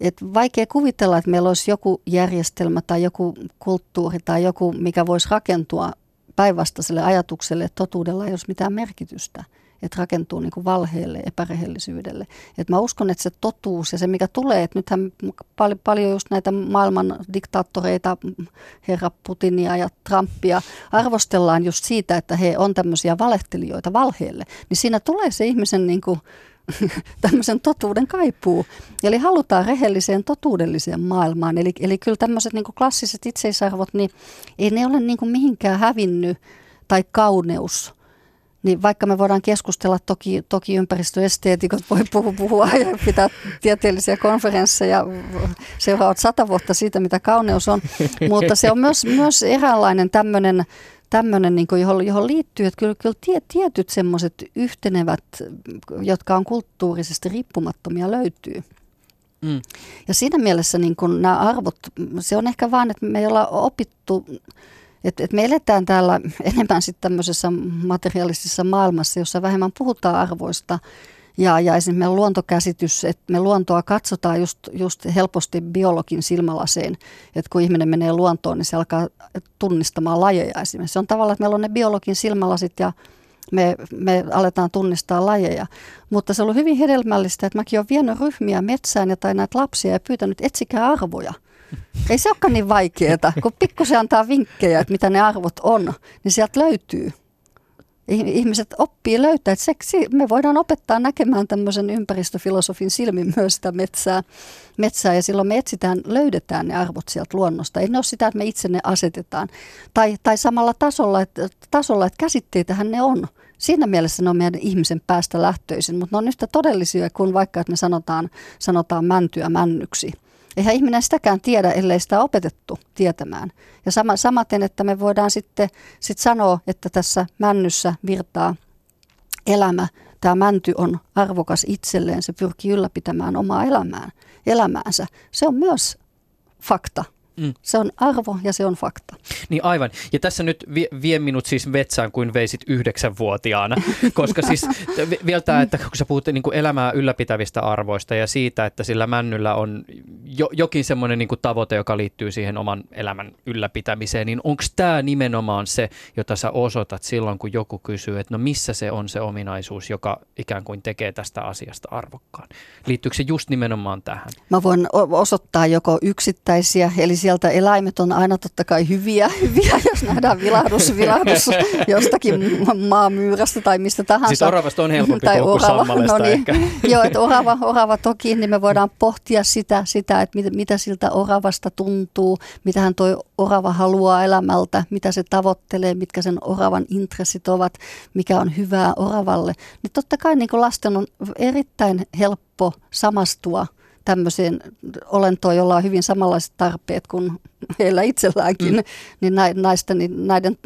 että vaikea kuvitella, että meillä olisi joku järjestelmä tai joku kulttuuri tai joku, mikä voisi rakentua päinvastaiselle ajatukselle, että totuudella ei olisi mitään merkitystä että rakentuu niin kuin valheelle, epärehellisyydelle. Et mä uskon, että se totuus ja se, mikä tulee, että nythän paljon, paljon just näitä maailman diktaattoreita, herra Putinia ja Trumpia, arvostellaan just siitä, että he on tämmöisiä valehtelijoita valheelle. Niin siinä tulee se ihmisen niin kuin, tämmöisen totuuden kaipuu. Eli halutaan rehelliseen totuudelliseen maailmaan. Eli, eli kyllä tämmöiset niin klassiset itseisarvot, niin ei ne ole niin mihinkään hävinnyt tai kauneus niin vaikka me voidaan keskustella, toki, toki ympäristöesteetikot voi puhua, puhua ja pitää tieteellisiä konferensseja seuraavat sata vuotta siitä, mitä kauneus on, mutta se on myös, myös eräänlainen tämmöinen tämmöinen, niin johon, johon liittyy, että kyllä, kyllä tie, tietyt semmoiset yhtenevät, jotka on kulttuurisesti riippumattomia, löytyy. Mm. Ja siinä mielessä niin kun nämä arvot, se on ehkä vaan, että me ei olla opittu, että, että me eletään täällä enemmän sitten tämmöisessä materialistisessa maailmassa, jossa vähemmän puhutaan arvoista – ja, ja esimerkiksi meidän luontokäsitys, että me luontoa katsotaan just, just helposti biologin silmälaseen, että kun ihminen menee luontoon, niin se alkaa tunnistamaan lajeja esimerkiksi. Se on tavallaan, että meillä on ne biologin silmälasit ja me, me aletaan tunnistaa lajeja. Mutta se on ollut hyvin hedelmällistä, että mäkin olen vienyt ryhmiä metsään ja tai näitä lapsia ja pyytänyt, etsikää arvoja. Ei se olekaan niin vaikeaa, kun pikkusen antaa vinkkejä, että mitä ne arvot on, niin sieltä löytyy ihmiset oppii löytää, että seksi, me voidaan opettaa näkemään tämmöisen ympäristöfilosofin silmin myös sitä metsää, metsää ja silloin me etsitään, löydetään ne arvot sieltä luonnosta. Ei ne ole sitä, että me itse ne asetetaan. Tai, tai samalla tasolla että, tasolla, että käsitteitähän ne on. Siinä mielessä ne on meidän ihmisen päästä lähtöisin, mutta ne on yhtä todellisia kuin vaikka, että me sanotaan, sanotaan mäntyä männyksi. Eihän ihminen sitäkään tiedä, ellei sitä opetettu tietämään. Ja sama, samaten, että me voidaan sitten sit sanoa, että tässä männyssä virtaa elämä. Tämä mänty on arvokas itselleen, se pyrkii ylläpitämään omaa elämään, elämäänsä. Se on myös fakta. Mm. Se on arvo ja se on fakta. Niin aivan. Ja tässä nyt vie, vie minut siis vetsään kuin veisit yhdeksänvuotiaana, koska siis vielä tämä, että kun sä puhut niin kuin elämää ylläpitävistä arvoista ja siitä, että sillä männyllä on jo, jokin semmoinen niin kuin tavoite, joka liittyy siihen oman elämän ylläpitämiseen, niin onko tämä nimenomaan se, jota sä osoitat silloin, kun joku kysyy, että no missä se on se ominaisuus, joka ikään kuin tekee tästä asiasta arvokkaan? Liittyykö se just nimenomaan tähän? Mä voin osoittaa joko yksittäisiä, eli sieltä eläimet on aina totta kai hyviä, hyviä jos nähdään vilahdus, vilahdus jostakin maamyyrästä tai mistä tahansa. Siis oravasta on helpompi tai orava, no niin, ehkä. Joo, että orava, orava toki, niin me voidaan pohtia sitä, sitä että mitä, mitä siltä oravasta tuntuu, mitä hän toi orava haluaa elämältä, mitä se tavoittelee, mitkä sen oravan intressit ovat, mikä on hyvää oravalle. Niin totta kai niin lasten on erittäin helppo samastua – tämmöiseen olentoon, jolla on hyvin samanlaiset tarpeet kuin heillä itselläänkin, mm. niin näistä, niin näiden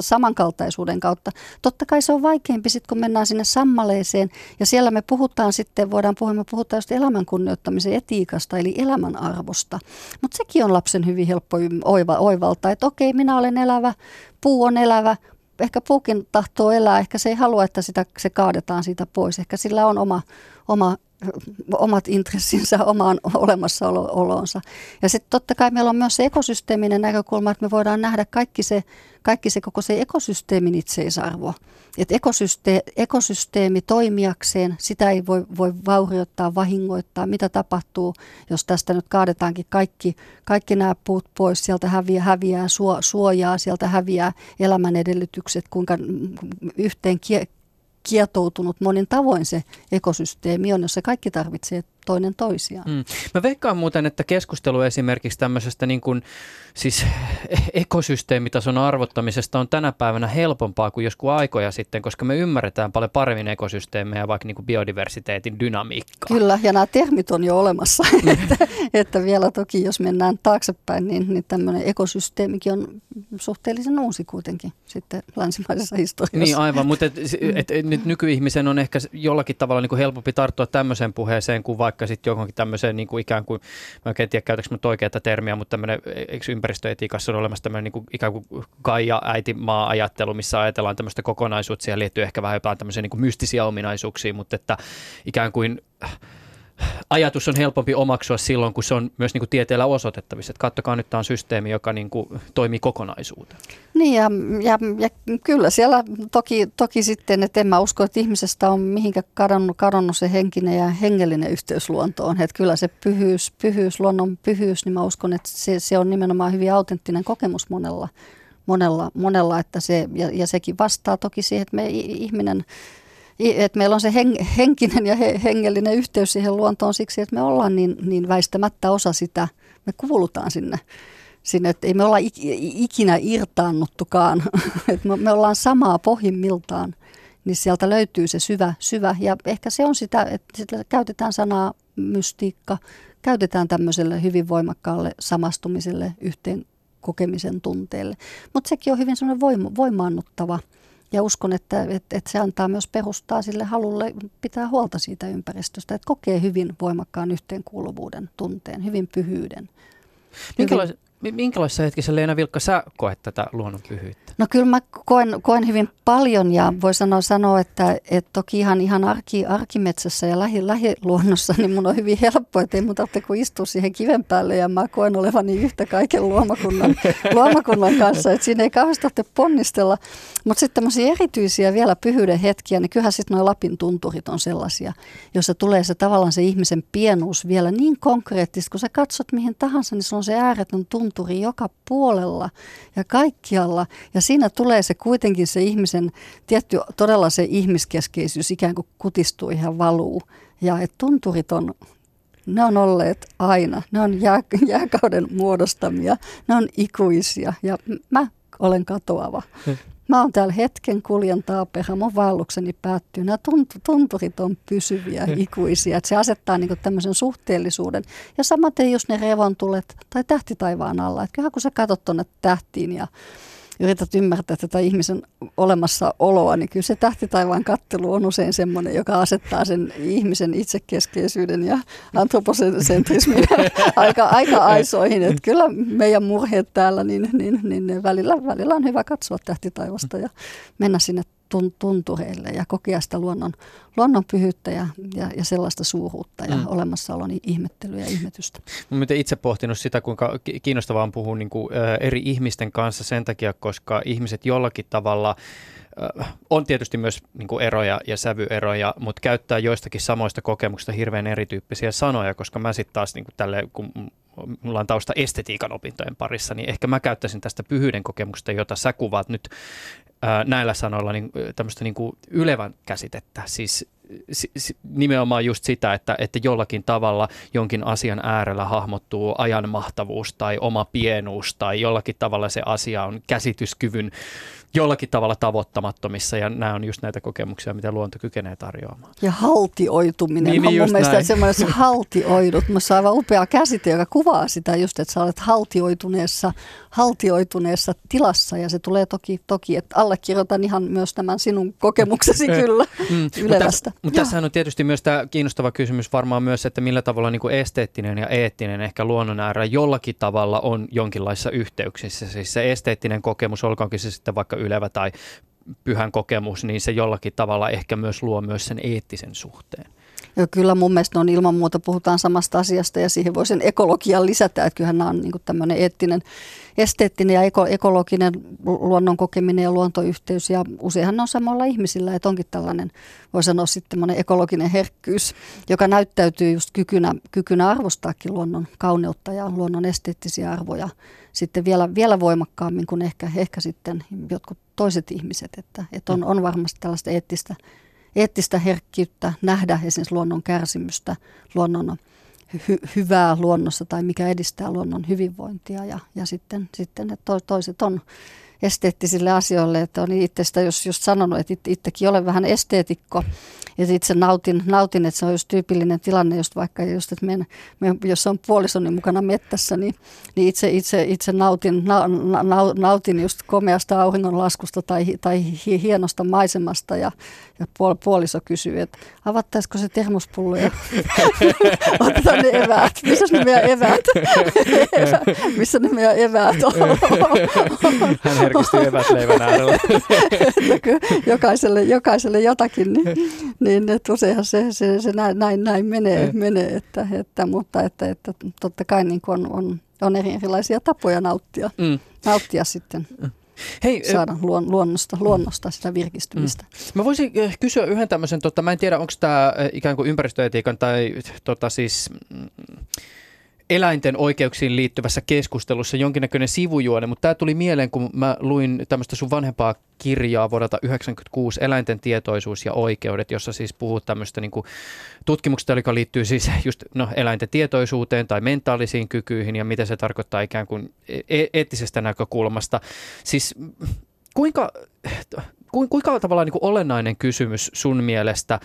samankaltaisuuden kautta. Totta kai se on vaikeampi sitten, kun mennään sinne sammaleeseen, ja siellä me puhutaan sitten, voidaan puhua, me puhutaan just elämän kunnioittamisen etiikasta, eli elämän arvosta. Mutta sekin on lapsen hyvin helppo oiva, oivaltaa, että okei, minä olen elävä, puu on elävä, ehkä puukin tahtoo elää, ehkä se ei halua, että sitä, se kaadetaan siitä pois. Ehkä sillä on oma, oma omat intressinsä omaan olemassaoloonsa. Ja sitten totta kai meillä on myös se ekosysteeminen näkökulma, että me voidaan nähdä kaikki se, kaikki se koko se ekosysteemin itseisarvo. Että ekosysteemi, ekosysteemi toimijakseen, sitä ei voi, voi vaurioittaa, vahingoittaa. Mitä tapahtuu, jos tästä nyt kaadetaankin kaikki, kaikki nämä puut pois, sieltä häviää, häviää suojaa, sieltä häviää elämän edellytykset, kuinka yhteen kietoutunut monin tavoin se ekosysteemi on, jossa kaikki tarvitsee toinen toisiaan. Mm. Mä veikkaan muuten, että keskustelu esimerkiksi tämmöisestä niin kuin, siis ekosysteemitason arvottamisesta on tänä päivänä helpompaa kuin joskus aikoja sitten, koska me ymmärretään paljon paremmin ekosysteemejä, vaikka niin kuin biodiversiteetin dynamiikkaa. Kyllä, ja nämä termit on jo olemassa, mm. että, että vielä toki jos mennään taaksepäin, niin, niin tämmöinen ekosysteemikin on suhteellisen uusi kuitenkin sitten länsimaisessa historiassa. Niin aivan, mutta et, et, et, nyt nykyihmisen on ehkä jollakin tavalla niin kuin helpompi tarttua tämmöiseen puheeseen kuin vaikka sitten johonkin tämmöiseen niin kuin ikään kuin, mä en tiedä käytäkö mä oikeaa termiä, mutta tämmöinen, eikö ympäristöetiikassa on olemassa tämmöinen niin kuin, ikään kuin Gaia maa ajattelu, missä ajatellaan tämmöistä kokonaisuutta, siihen liittyy ehkä vähän jotain tämmöisiä niin kuin mystisiä ominaisuuksia, mutta että ikään kuin ajatus on helpompi omaksua silloin, kun se on myös niin kuin tieteellä osoitettavissa. Että kattokaa nyt, tämä on systeemi, joka niin kuin toimii kokonaisuuteen. Niin ja, ja, ja kyllä siellä toki, toki sitten, että en mä usko, että ihmisestä on mihinkä kadonnut, kadonnut se henkinen ja hengellinen yhteys luontoon. Että kyllä se pyhyys, pyhyys, luonnon pyhyys, niin mä uskon, että se, se on nimenomaan hyvin autenttinen kokemus monella. Monella, monella että se, ja, ja sekin vastaa toki siihen, että me ihminen että meillä on se henkinen ja hengellinen yhteys siihen luontoon siksi, että me ollaan niin, niin väistämättä osa sitä, me kuulutaan sinne, sinne että ei me olla ikinä irtaannuttukaan, että me, ollaan samaa pohjimmiltaan, niin sieltä löytyy se syvä, syvä. Ja ehkä se on sitä, että käytetään sanaa mystiikka, käytetään tämmöiselle hyvin voimakkaalle samastumiselle, yhteen kokemisen tunteelle. Mutta sekin on hyvin semmoinen voima, voimaannuttava ja uskon, että, että, että se antaa myös perustaa sille halulle pitää huolta siitä ympäristöstä, että kokee hyvin voimakkaan yhteenkuuluvuuden tunteen, hyvin pyhyyden. Minkälais, minkälaisessa hetkessä Leena Vilkka sä koet tätä luonnon pyhyyttä? No kyllä mä koen, koen hyvin paljon ja voi sanoa, sanoa että, että toki ihan, ihan arki, arkimetsässä ja lähi, lähiluonnossa niin mun on hyvin helppo, että ei mun tarvitse kuin istua siihen kiven päälle ja mä koen olevani yhtä kaiken luomakunnan, luomakunnan kanssa, että siinä ei kauheasti tarvitse ponnistella. Mutta sitten tämmöisiä erityisiä vielä pyhyyden hetkiä, niin kyllähän sitten nuo Lapin tunturit on sellaisia, jossa tulee se tavallaan se ihmisen pienuus vielä niin konkreettisesti, kun sä katsot mihin tahansa, niin se on se ääretön tunturi joka puolella ja kaikkialla. Ja siinä tulee se kuitenkin se ihmisen, tietty todella se ihmiskeskeisyys ikään kuin kutistuu ihan valuu. Ja että tunturit on, ne on olleet aina, ne on jää, jääkauden muodostamia, ne on ikuisia ja mä olen katoava. Mä oon täällä hetken, kuljen taapeha, mun vaellukseni päättyy. Nämä tunturit on pysyviä, ikuisia. Että se asettaa niin tämmöisen suhteellisuuden. Ja samaten just ne revontulet tai tähti taivaan alla. Että kyllähän kun sä katsot tuonne tähtiin ja yrität ymmärtää tätä ihmisen olemassaoloa, niin kyllä se tähtitaivaan kattelu on usein semmoinen, joka asettaa sen ihmisen itsekeskeisyyden ja antroposentrismin aika, aika aisoihin. Että kyllä meidän murheet täällä, niin, niin, niin välillä, välillä on hyvä katsoa tähtitaivasta ja mennä sinne tuntureille ja kokea sitä luonnon, luonnon pyhyyttä ja, ja, ja sellaista suuruutta ja mm. olemassaolon ihmettelyä ja ihmetystä. Mä itse pohtinut sitä, kuinka kiinnostavaa on puhua niin kuin, eri ihmisten kanssa sen takia, koska ihmiset jollakin tavalla on tietysti myös niin kuin eroja ja sävyeroja, mutta käyttää joistakin samoista kokemuksista hirveän erityyppisiä sanoja, koska mä sitten taas niin kuin tälle, kun mulla on tausta estetiikan opintojen parissa, niin ehkä mä käyttäisin tästä pyhyyden kokemusta, jota sä kuvaat nyt näillä sanoilla niin, tämmöistä niin ylevän käsitettä, siis nimenomaan just sitä, että, että jollakin tavalla jonkin asian äärellä hahmottuu ajan mahtavuus tai oma pienuus tai jollakin tavalla se asia on käsityskyvyn jollakin tavalla tavoittamattomissa ja nämä on just näitä kokemuksia, mitä luonto kykenee tarjoamaan. Ja haltioituminen niin, on niin mun mielestä semmoinen, että haltioidut. Minusta on aivan upea käsite, joka kuvaa sitä just, että sä olet haltioituneessa, haltioituneessa tilassa ja se tulee toki, toki että allekirjoitan ihan myös tämän sinun kokemuksesi kyllä mm. ylevästä. Mutta mutta tässähän on tietysti myös tämä kiinnostava kysymys varmaan myös, että millä tavalla niin kuin esteettinen ja eettinen ehkä luonnon äärellä jollakin tavalla on jonkinlaisissa yhteyksissä. Siis se esteettinen kokemus, olkoonkin se sitten vaikka ylevä tai pyhän kokemus, niin se jollakin tavalla ehkä myös luo myös sen eettisen suhteen. Ja kyllä mun mielestä on ilman muuta puhutaan samasta asiasta ja siihen voi sen ekologian lisätä, että kyllähän nämä on niin tämmöinen eettinen, esteettinen ja eko, ekologinen luonnon kokeminen ja luontoyhteys ja useinhan on samalla ihmisillä, että onkin tällainen, voi sanoa sitten ekologinen herkkyys, joka näyttäytyy just kykynä, kykynä arvostaakin luonnon kauneutta ja luonnon esteettisiä arvoja sitten vielä, vielä voimakkaammin kuin ehkä, ehkä sitten jotkut toiset ihmiset, että, että on, on varmasti tällaista eettistä eettistä herkkyyttä nähdä esimerkiksi luonnon kärsimystä, luonnon hy- hyvää luonnossa tai mikä edistää luonnon hyvinvointia. Ja, ja sitten, sitten että toiset on esteettisille asioille, että on itsestä jos just sanonut, että itsekin olen vähän esteetikko ja itse nautin, nautin, että se on just tyypillinen tilanne, just vaikka just, että men, men, jos on puolisoni mukana mettässä, niin, niin itse, itse, itse nautin, na, na, nautin just komeasta auringonlaskusta tai, tai hienosta maisemasta ja, ja puol, puoliso kysyy, että avattaisiko se termospullo ja otetaan ne eväät. Missä ne meidän eväät? Missä ne meidän eväät on? Hän herkistyy eväsleivän äärellä. jokaiselle, jokaiselle jotakin, niin, niin että useinhan se, se, se näin, näin, näin menee, mm. menee että, että, mutta että, että totta kai niin on, on, on erilaisia tapoja nauttia, mm. nauttia sitten. Mm. Hei, saada luon, luonnosta, luonnosta sitä virkistymistä. Mm. Mä voisin kysyä yhden tämmöisen, tota, mä en tiedä onko tämä ikään kuin ympäristöetiikan tai tota, siis mm, eläinten oikeuksiin liittyvässä keskustelussa jonkinnäköinen sivujuone, mutta tämä tuli mieleen, kun mä luin tämmöistä sun vanhempaa kirjaa vuodelta 1996, Eläinten tietoisuus ja oikeudet, jossa siis puhut tämmöistä niin tutkimuksesta, joka liittyy siis just no, eläinten tietoisuuteen tai mentaalisiin kykyihin ja mitä se tarkoittaa ikään kuin e- eettisestä näkökulmasta. Siis kuinka, kuinka tavallaan niin kuin olennainen kysymys sun mielestä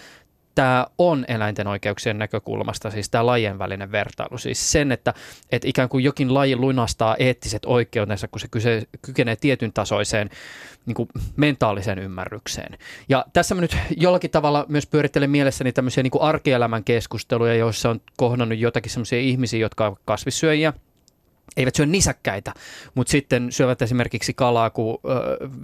tämä on eläinten oikeuksien näkökulmasta, siis tämä lajien välinen vertailu. Siis sen, että, että ikään kuin jokin laji lunastaa eettiset oikeutensa, kun se kyse, kykenee tietyn tasoiseen niin kuin mentaaliseen ymmärrykseen. Ja tässä mä nyt jollakin tavalla myös pyörittelen mielessäni tämmöisiä niin kuin arkielämän keskusteluja, joissa on kohdannut jotakin semmoisia ihmisiä, jotka ovat kasvissyöjiä, eivät syö nisäkkäitä, mutta sitten syövät esimerkiksi kalaa, kun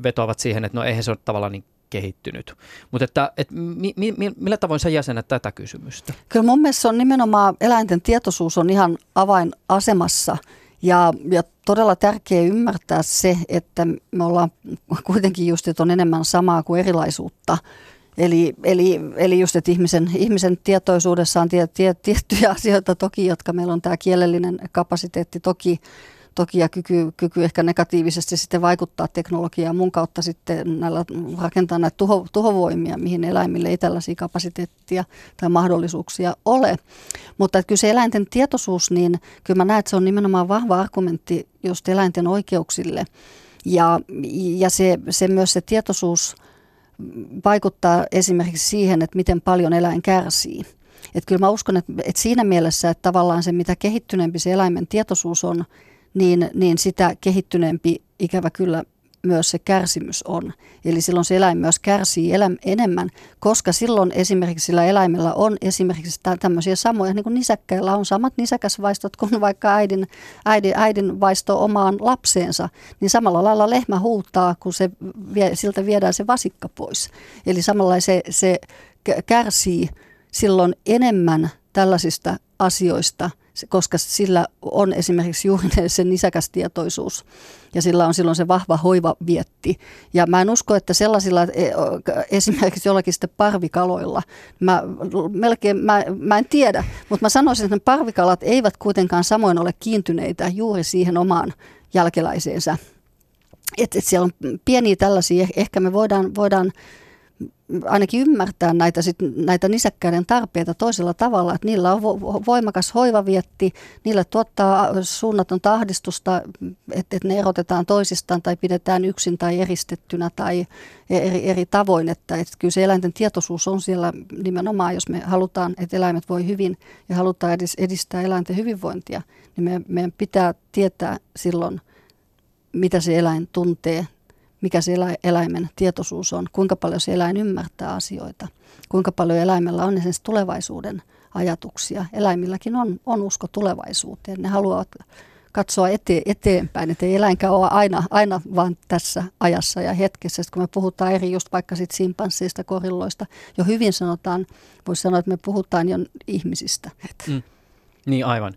vetoavat siihen, että no eihän se ole tavallaan niin kehittynyt. Mutta että, että mi, mi, millä tavoin sä jäsenät tätä kysymystä? Kyllä mun mielestä on nimenomaan eläinten tietoisuus on ihan avainasemassa ja, ja todella tärkeää ymmärtää se, että me ollaan kuitenkin just, että on enemmän samaa kuin erilaisuutta. Eli, eli, eli just, että ihmisen, ihmisen tietoisuudessa on tie, tie, tiettyjä asioita toki, jotka meillä on tämä kielellinen kapasiteetti toki, toki ja kyky, kyky ehkä negatiivisesti sitten vaikuttaa teknologiaan mun kautta sitten näillä rakentaa näitä tuho, tuhovoimia, mihin eläimille ei tällaisia kapasiteettia tai mahdollisuuksia ole. Mutta että kyllä se eläinten tietoisuus, niin kyllä mä näen, että se on nimenomaan vahva argumentti just eläinten oikeuksille. Ja, ja se, se myös se tietoisuus vaikuttaa esimerkiksi siihen, että miten paljon eläin kärsii. Että kyllä mä uskon, että, että siinä mielessä, että tavallaan se mitä kehittyneempi se eläimen tietoisuus on, niin, niin sitä kehittyneempi ikävä kyllä myös se kärsimys on. Eli silloin se eläin myös kärsii elä, enemmän, koska silloin esimerkiksi sillä eläimellä on esimerkiksi tämmöisiä samoja, niin kuin nisäkkäillä on samat nisäkäsvaistot kuin vaikka äidin, äidin, äidin vaisto omaan lapseensa, niin samalla lailla lehmä huutaa, kun se vie, siltä viedään se vasikka pois. Eli samalla se, se kärsii silloin enemmän tällaisista asioista – koska sillä on esimerkiksi juuri se nisäkästietoisuus ja sillä on silloin se vahva hoiva vietti. Ja mä en usko, että sellaisilla e, esimerkiksi jollakin sitten parvikaloilla, mä, melkein, mä, mä en tiedä, mutta mä sanoisin, että parvikalat eivät kuitenkaan samoin ole kiintyneitä juuri siihen omaan jälkeläiseensä. Että et siellä on pieniä tällaisia, ehkä me voidaan, voidaan ainakin ymmärtää näitä, sit, näitä nisäkkäiden tarpeita toisella tavalla, että niillä on voimakas hoivavietti, niille tuottaa suunnaton tahdistusta, että, että ne erotetaan toisistaan tai pidetään yksin tai eristettynä tai eri, eri tavoin, että, että kyllä se eläinten tietoisuus on siellä nimenomaan, jos me halutaan, että eläimet voi hyvin ja halutaan edistää eläinten hyvinvointia, niin meidän, meidän pitää tietää silloin, mitä se eläin tuntee, mikä se eläimen tietoisuus on, kuinka paljon se eläin ymmärtää asioita, kuinka paljon eläimellä on esimerkiksi tulevaisuuden ajatuksia. Eläimilläkin on, on usko tulevaisuuteen. Ne haluavat katsoa ete, eteenpäin, että ei eläinkään ole aina, aina vaan tässä ajassa ja hetkessä. Sitten kun me puhutaan eri just vaikka sit simpansseista, korilloista, jo hyvin sanotaan, voisi sanoa, että me puhutaan jo ihmisistä. Mm. Niin aivan.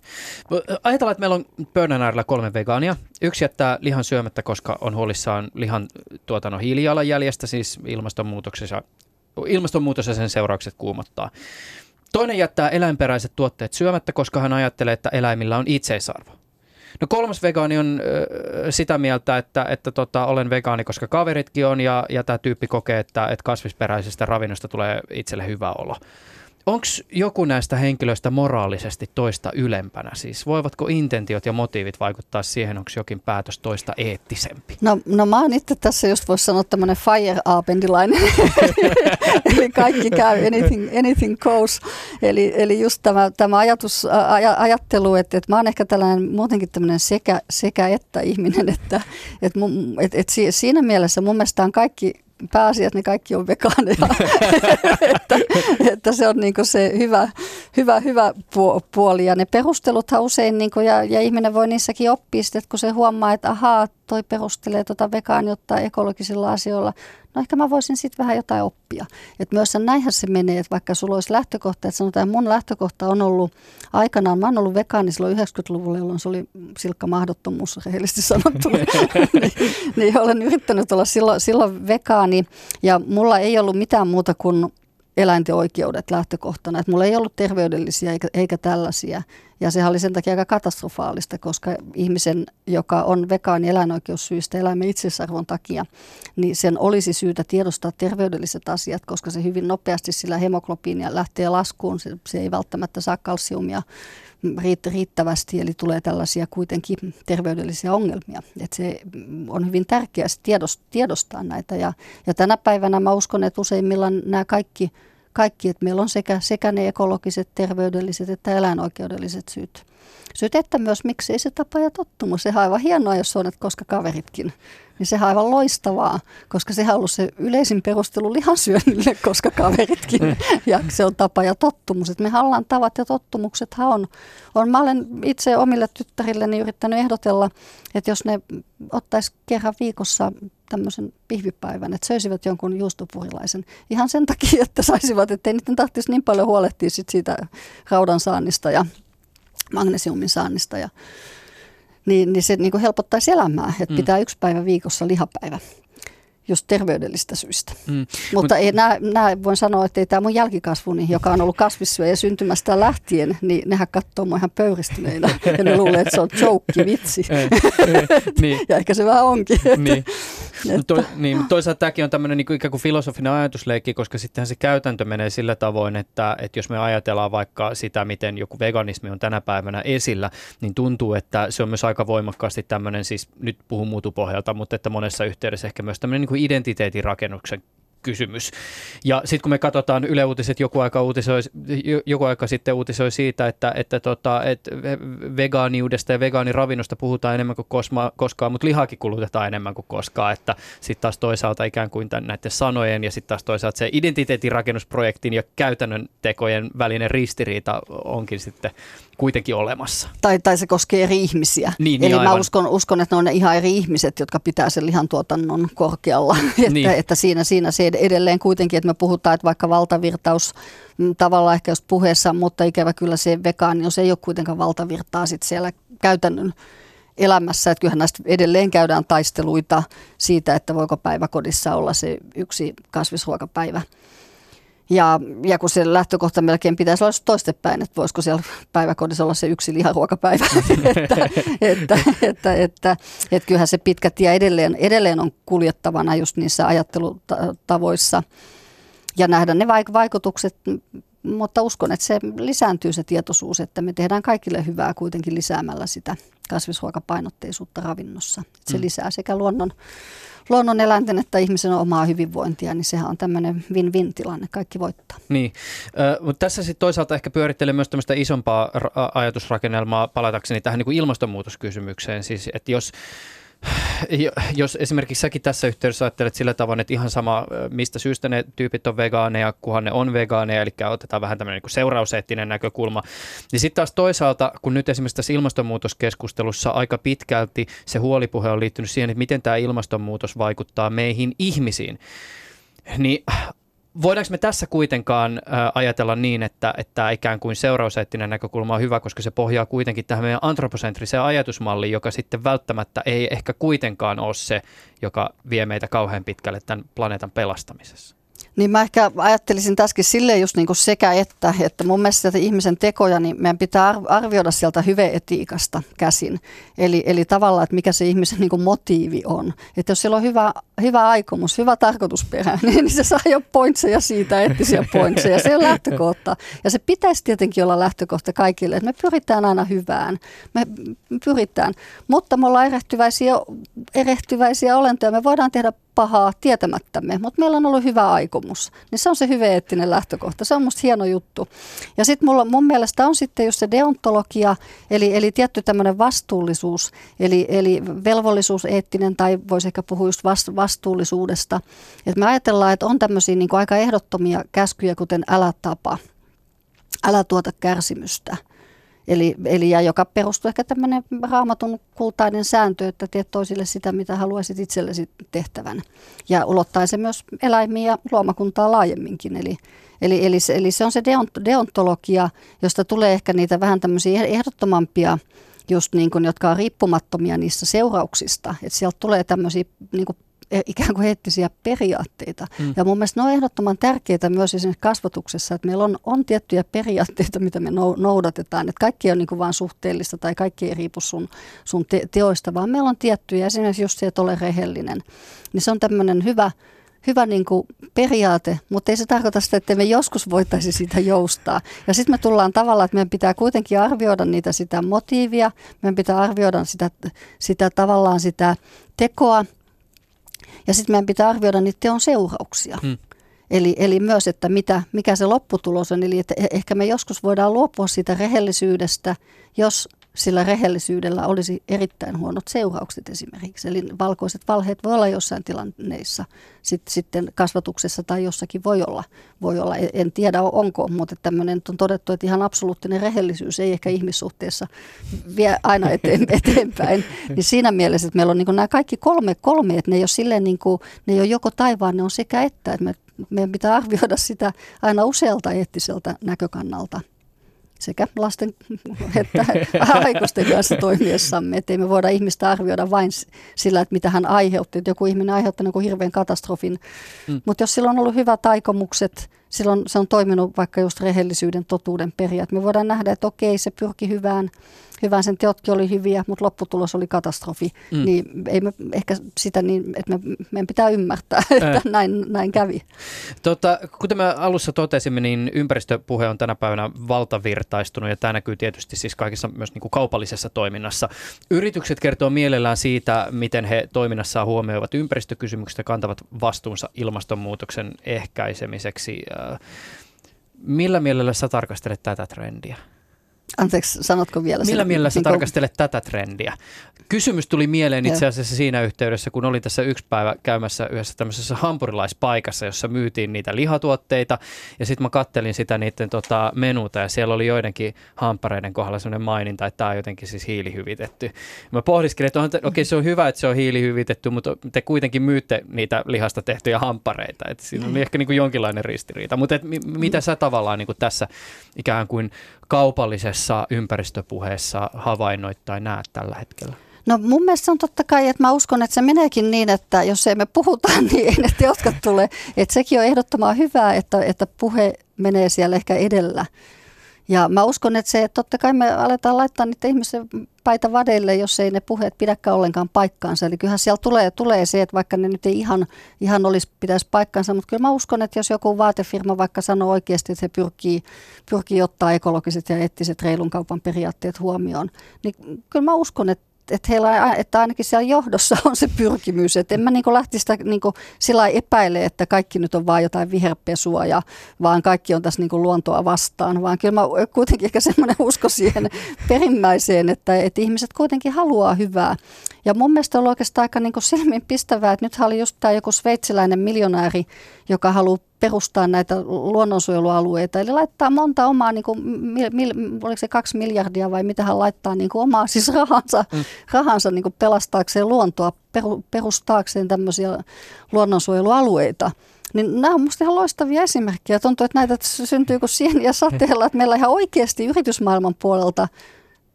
Ajatellaan, että meillä on pöydän äärellä kolme vegaania. Yksi jättää lihan syömättä, koska on huolissaan lihan tuotannon hiilijalanjäljestä, siis ilmastonmuutoksessa, ilmastonmuutos ja sen seuraukset kuumottaa. Toinen jättää eläinperäiset tuotteet syömättä, koska hän ajattelee, että eläimillä on itseisarvo. No kolmas vegaani on ö, sitä mieltä, että, että tota, olen vegaani, koska kaveritkin on ja, ja tämä tyyppi kokee, että, että kasvisperäisestä ravinnosta tulee itselle hyvä olo. Onko joku näistä henkilöistä moraalisesti toista ylempänä? Siis voivatko intentiot ja motiivit vaikuttaa siihen, onko jokin päätös toista eettisempi? No, no mä oon itse tässä just voisi sanoa tämmöinen fire eli kaikki käy, anything, anything goes. Eli, eli just tämä, tämä ajatus, aj, ajattelu, että, että mä oon ehkä tällainen muutenkin tämmöinen sekä, sekä että ihminen, että, että, että, että siinä mielessä mun mielestä on kaikki pääasia, että ne kaikki on vegaaneja. että, että, se on niin se hyvä, hyvä, hyvä puoli. Ja ne perusteluthan usein, niin ja, ja ihminen voi niissäkin oppia sitten, että kun se huomaa, että ahaa, toi perustelee tuota vegaaniutta ekologisilla asioilla, no ehkä mä voisin sitten vähän jotain oppia. Että myös näinhän se menee, että vaikka sulla olisi lähtökohta, että sanotaan, että mun lähtökohta on ollut aikanaan, mä oon ollut vegaani silloin 90-luvulla, jolloin se oli silkka mahdottomuus, rehellisesti sanottuna. niin, niin olen yrittänyt olla silloin, silloin vegaani ja mulla ei ollut mitään muuta kuin eläinten oikeudet lähtökohtana. Että mulla ei ollut terveydellisiä eikä, eikä tällaisia. Ja sehän oli sen takia aika katastrofaalista, koska ihmisen, joka on vegaani eläinoikeussyistä eläimen itsesarvon takia, niin sen olisi syytä tiedostaa terveydelliset asiat, koska se hyvin nopeasti sillä hemoglobiinia lähtee laskuun. Se, se ei välttämättä saa kalsiumia riittävästi, eli tulee tällaisia kuitenkin terveydellisiä ongelmia. Et se on hyvin tärkeää tiedostaa näitä. Ja, ja tänä päivänä mä uskon, että useimmillaan nämä kaikki kaikki, että meillä on sekä, sekä ne ekologiset, terveydelliset että eläinoikeudelliset syyt. Syyt, että myös miksei se tapa ja tottumus. Sehän on aivan hienoa, jos on, että koska kaveritkin niin sehän on aivan loistavaa, koska sehän on ollut se yleisin perustelu lihansyönnille, koska kaveritkin. Mm. Ja se on tapa ja tottumus. Että me ollaan tavat ja tottumuksethan on, on. Mä olen itse omille tyttärilleni yrittänyt ehdotella, että jos ne ottaisi kerran viikossa tämmöisen pihvipäivän, että söisivät jonkun juustopurilaisen. Ihan sen takia, että saisivat, että ei niiden tarvitsisi niin paljon huolehtia sit siitä raudan saannista ja magnesiumin saannista ja niin, niin se niin kuin helpottaisi elämää, että mm. pitää yksi päivä viikossa lihapäivä just terveydellistä syistä. Mm. Mutta Mut, ei, nämä, nämä voin sanoa, että ei tämä mun jälkikasvuni, joka on ollut kasvissyöjä syntymästä lähtien, niin nehän katsoo mua ihan pöyristyneinä ja ne luulee, että se on joke, vitsi. niin. ja ehkä se vähän onkin. niin. To, niin, toisaalta tämäkin on tämmöinen niin kuin ikään kuin filosofinen ajatusleikki, koska sittenhän se käytäntö menee sillä tavoin, että, että jos me ajatellaan vaikka sitä, miten joku veganismi on tänä päivänä esillä, niin tuntuu, että se on myös aika voimakkaasti tämmöinen, siis nyt puhun muutupohjalta, mutta että monessa yhteydessä ehkä myös tämmöinen niin kuin identiteetin rakennuksen kysymys. Ja sitten kun me katsotaan Yle Uutiset joku aika, uutisoi, joku aika sitten uutisoi siitä, että, että, tota, että vegaaniudesta ja vegaaniravinnosta puhutaan enemmän kuin kosma, koskaan, mutta lihakin kulutetaan enemmän kuin koskaan. Että sitten taas toisaalta ikään kuin tämän, näiden sanojen ja sitten taas toisaalta se identiteetin rakennusprojektin ja käytännön tekojen välinen ristiriita onkin sitten kuitenkin olemassa. Tai, tai se koskee eri ihmisiä. Niin, Eli niin mä uskon, uskon, että ne on ne ihan eri ihmiset, jotka pitää sen lihantuotannon korkealla. että, niin. että siinä, siinä se edelleen kuitenkin, että me puhutaan, että vaikka valtavirtaus mm, tavallaan ehkä just puheessa, mutta ikävä kyllä se vegaanius ei ole kuitenkaan valtavirtaa sit siellä käytännön elämässä, että kyllähän näistä edelleen käydään taisteluita siitä, että voiko päiväkodissa olla se yksi kasvisruokapäivä ja, ja kun se lähtökohta melkein pitäisi olla toistepäin, että voisiko siellä päiväkodissa olla se yksi liharuokapäivä. että, että, että, että, että kyllähän se pitkä tie edelleen, edelleen on kuljettavana just niissä ajattelutavoissa ja nähdä ne vaikutukset, mutta uskon, että se lisääntyy se tietoisuus, että me tehdään kaikille hyvää kuitenkin lisäämällä sitä kasvisruokapainotteisuutta ravinnossa. Se mm. lisää sekä luonnon luonnon eläinten että ihmisen omaa hyvinvointia, niin sehän on tämmöinen win-win tilanne, kaikki voittaa. Niin, mutta tässä sitten toisaalta ehkä pyörittelee myös tämmöistä isompaa ajatusrakennelmaa palatakseni tähän niin kuin ilmastonmuutoskysymykseen, siis että jos jos esimerkiksi säkin tässä yhteydessä ajattelet sillä tavalla, että ihan sama mistä syystä ne tyypit on vegaaneja, kunhan ne on vegaaneja, eli otetaan vähän tämmöinen niin seurauseettinen näkökulma, niin sitten taas toisaalta, kun nyt esimerkiksi tässä ilmastonmuutoskeskustelussa aika pitkälti se huolipuhe on liittynyt siihen, että miten tämä ilmastonmuutos vaikuttaa meihin ihmisiin, niin voidaanko me tässä kuitenkaan ajatella niin, että, että ikään kuin seurauseettinen näkökulma on hyvä, koska se pohjaa kuitenkin tähän meidän antroposentriseen ajatusmalliin, joka sitten välttämättä ei ehkä kuitenkaan ole se, joka vie meitä kauhean pitkälle tämän planeetan pelastamisessa? Niin mä ehkä ajattelisin tässäkin silleen just niin kuin sekä että, että mun mielestä ihmisen tekoja, niin meidän pitää arvioida sieltä hyveetiikasta käsin. Eli, eli tavallaan, että mikä se ihmisen niin kuin motiivi on. Että jos siellä on hyvä, hyvä aikomus, hyvä tarkoitusperä, niin se saa jo pointseja siitä, eettisiä pointseja. Se on lähtökohta. Ja se pitäisi tietenkin olla lähtökohta kaikille, että me pyritään aina hyvään. Me pyritään. Mutta me ollaan erehtyväisiä, erehtyväisiä olentoja. Me voidaan tehdä pahaa tietämättämme, mutta meillä on ollut hyvä aikomus. Niin se on se hyvä eettinen lähtökohta. Se on musta hieno juttu. Ja sitten mun mielestä on sitten just se deontologia, eli, eli tietty tämmöinen vastuullisuus, eli, eli velvollisuus eettinen, tai voisi ehkä puhua just vastuullisuudesta. Et me ajatellaan, että on tämmöisiä niin aika ehdottomia käskyjä, kuten älä tapa, älä tuota kärsimystä – Eli, eli ja joka perustuu ehkä tämmöinen raamatun kultainen sääntö, että teet toisille sitä, mitä haluaisit itsellesi tehtävän. Ja ulottaa se myös eläimiä ja luomakuntaa laajemminkin. Eli, eli, eli, se, eli se on se deont, deontologia, josta tulee ehkä niitä vähän tämmöisiä ehdottomampia just niin kuin, jotka on riippumattomia niistä seurauksista. Että sieltä tulee tämmöisiä niin kuin ikään kuin eettisiä periaatteita. Mm. Ja mun mielestä ne on ehdottoman tärkeitä myös esimerkiksi kasvatuksessa, että meillä on, on tiettyjä periaatteita, mitä me noudatetaan. Että kaikki on niin kuin vain suhteellista tai kaikki ei riipu sun, sun te- teoista, vaan meillä on tiettyjä, esimerkiksi just se, että ole rehellinen. Niin se on tämmöinen hyvä, hyvä niin kuin periaate, mutta ei se tarkoita sitä, että me joskus voitaisiin siitä joustaa. Ja sitten me tullaan tavallaan, että meidän pitää kuitenkin arvioida niitä sitä motiivia, meidän pitää arvioida sitä, sitä tavallaan sitä tekoa, ja sitten meidän pitää arvioida niitä teon seurauksia. Hmm. Eli, eli myös, että mitä, mikä se lopputulos on. Eli että e-, ehkä me joskus voidaan luopua siitä rehellisyydestä, jos sillä rehellisyydellä olisi erittäin huonot seuraukset esimerkiksi. Eli valkoiset valheet voi olla jossain tilanneissa, sitten, sitten kasvatuksessa tai jossakin voi olla. Voi olla. En tiedä onko, mutta tämmöinen on todettu, että ihan absoluuttinen rehellisyys ei ehkä ihmissuhteessa vie aina eteen, eteenpäin. Niin siinä mielessä, että meillä on niin nämä kaikki kolme, kolme että ne ei ole silleen niin kuin, ne ei ole joko taivaan, ne on sekä että, että me, meidän pitää arvioida sitä aina usealta eettiseltä näkökannalta sekä lasten että aikuisten kanssa toimiessamme. Että ei me voida ihmistä arvioida vain sillä, että mitä hän aiheutti. Että joku ihminen aiheuttaa niin hirveän katastrofin. Mm. Mutta jos sillä on ollut hyvät aikomukset, silloin se on toiminut vaikka just rehellisyyden, totuuden periaat. Me voidaan nähdä, että okei, se pyrki hyvään, hyvään sen teotkin oli hyviä, mutta lopputulos oli katastrofi. Mm. Niin ei me ehkä sitä niin, että me, meidän pitää ymmärtää, että äh. näin, näin kävi. Tota, kuten me alussa totesimme, niin ympäristöpuhe on tänä päivänä valtavirtaistunut ja tämä näkyy tietysti siis kaikissa myös niin kuin kaupallisessa toiminnassa. Yritykset kertoo mielellään siitä, miten he toiminnassaan huomioivat ympäristökysymykset ja kantavat vastuunsa ilmastonmuutoksen ehkäisemiseksi. Äh, millä mielellä sä tarkastelet tätä trendiä? Anteeksi, sanotko vielä Millä sen, mielellä sä niin tarkastelet kun... tätä trendiä? Kysymys tuli mieleen itse asiassa siinä yhteydessä, kun olin tässä yksi päivä käymässä yhdessä tämmöisessä hampurilaispaikassa, jossa myytiin niitä lihatuotteita. Ja sitten mä kattelin sitä niiden tota, menuta ja siellä oli joidenkin hampareiden kohdalla sellainen maininta, että tämä on jotenkin siis hiilihyvitetty. Mä pohdiskelin, että okei okay, se on hyvä, että se on hiilihyvitetty, mutta te kuitenkin myytte niitä lihasta tehtyjä hampareita. Et siinä oli mm. ehkä niin kuin jonkinlainen ristiriita. Mutta mitä sä tavallaan niin kuin tässä ikään kuin kaupallisessa ympäristöpuheessa havainnoit tai näet tällä hetkellä? No mun mielestä on totta kai, että mä uskon, että se meneekin niin, että jos ei me puhuta, niin ei ne teotkaan tule. Että sekin on ehdottoman hyvää, että, että puhe menee siellä ehkä edellä. Ja mä uskon, että se, että totta kai me aletaan laittaa niitä ihmisen päitä vadeille, jos ei ne puheet pidäkään ollenkaan paikkaansa. Eli kyllähän siellä tulee, tulee se, että vaikka ne nyt ei ihan, ihan olisi, pitäisi paikkaansa, mutta kyllä mä uskon, että jos joku vaatefirma vaikka sanoo oikeasti, että se pyrkii, pyrkii ottaa ekologiset ja eettiset reilun kaupan periaatteet huomioon, niin kyllä mä uskon, että että, heillä, että ainakin siellä johdossa on se pyrkimys. Että en mä niin lähtisi sitä niin sillä epäile, että kaikki nyt on vain jotain viherpesua, ja, vaan kaikki on tässä niin luontoa vastaan. Vaan kyllä mä kuitenkin ehkä semmoinen usko siihen perimmäiseen, että, että ihmiset kuitenkin haluaa hyvää. Ja mun mielestä on oikeastaan aika niin silmin pistävää, että nythän oli just tämä joku sveitsiläinen miljonääri, joka haluaa perustaa näitä luonnonsuojelualueita. Eli laittaa monta omaa, niin kuin, mil, mil, oliko se kaksi miljardia vai mitä hän laittaa niin kuin omaa siis rahansa, mm. rahansa niin kuin pelastaakseen luontoa, peru, perustaakseen tämmöisiä luonnonsuojelualueita. Niin nämä on minusta ihan loistavia esimerkkejä. Tuntuu, että näitä syntyy kuin sieniä sateella, että meillä ihan oikeasti yritysmaailman puolelta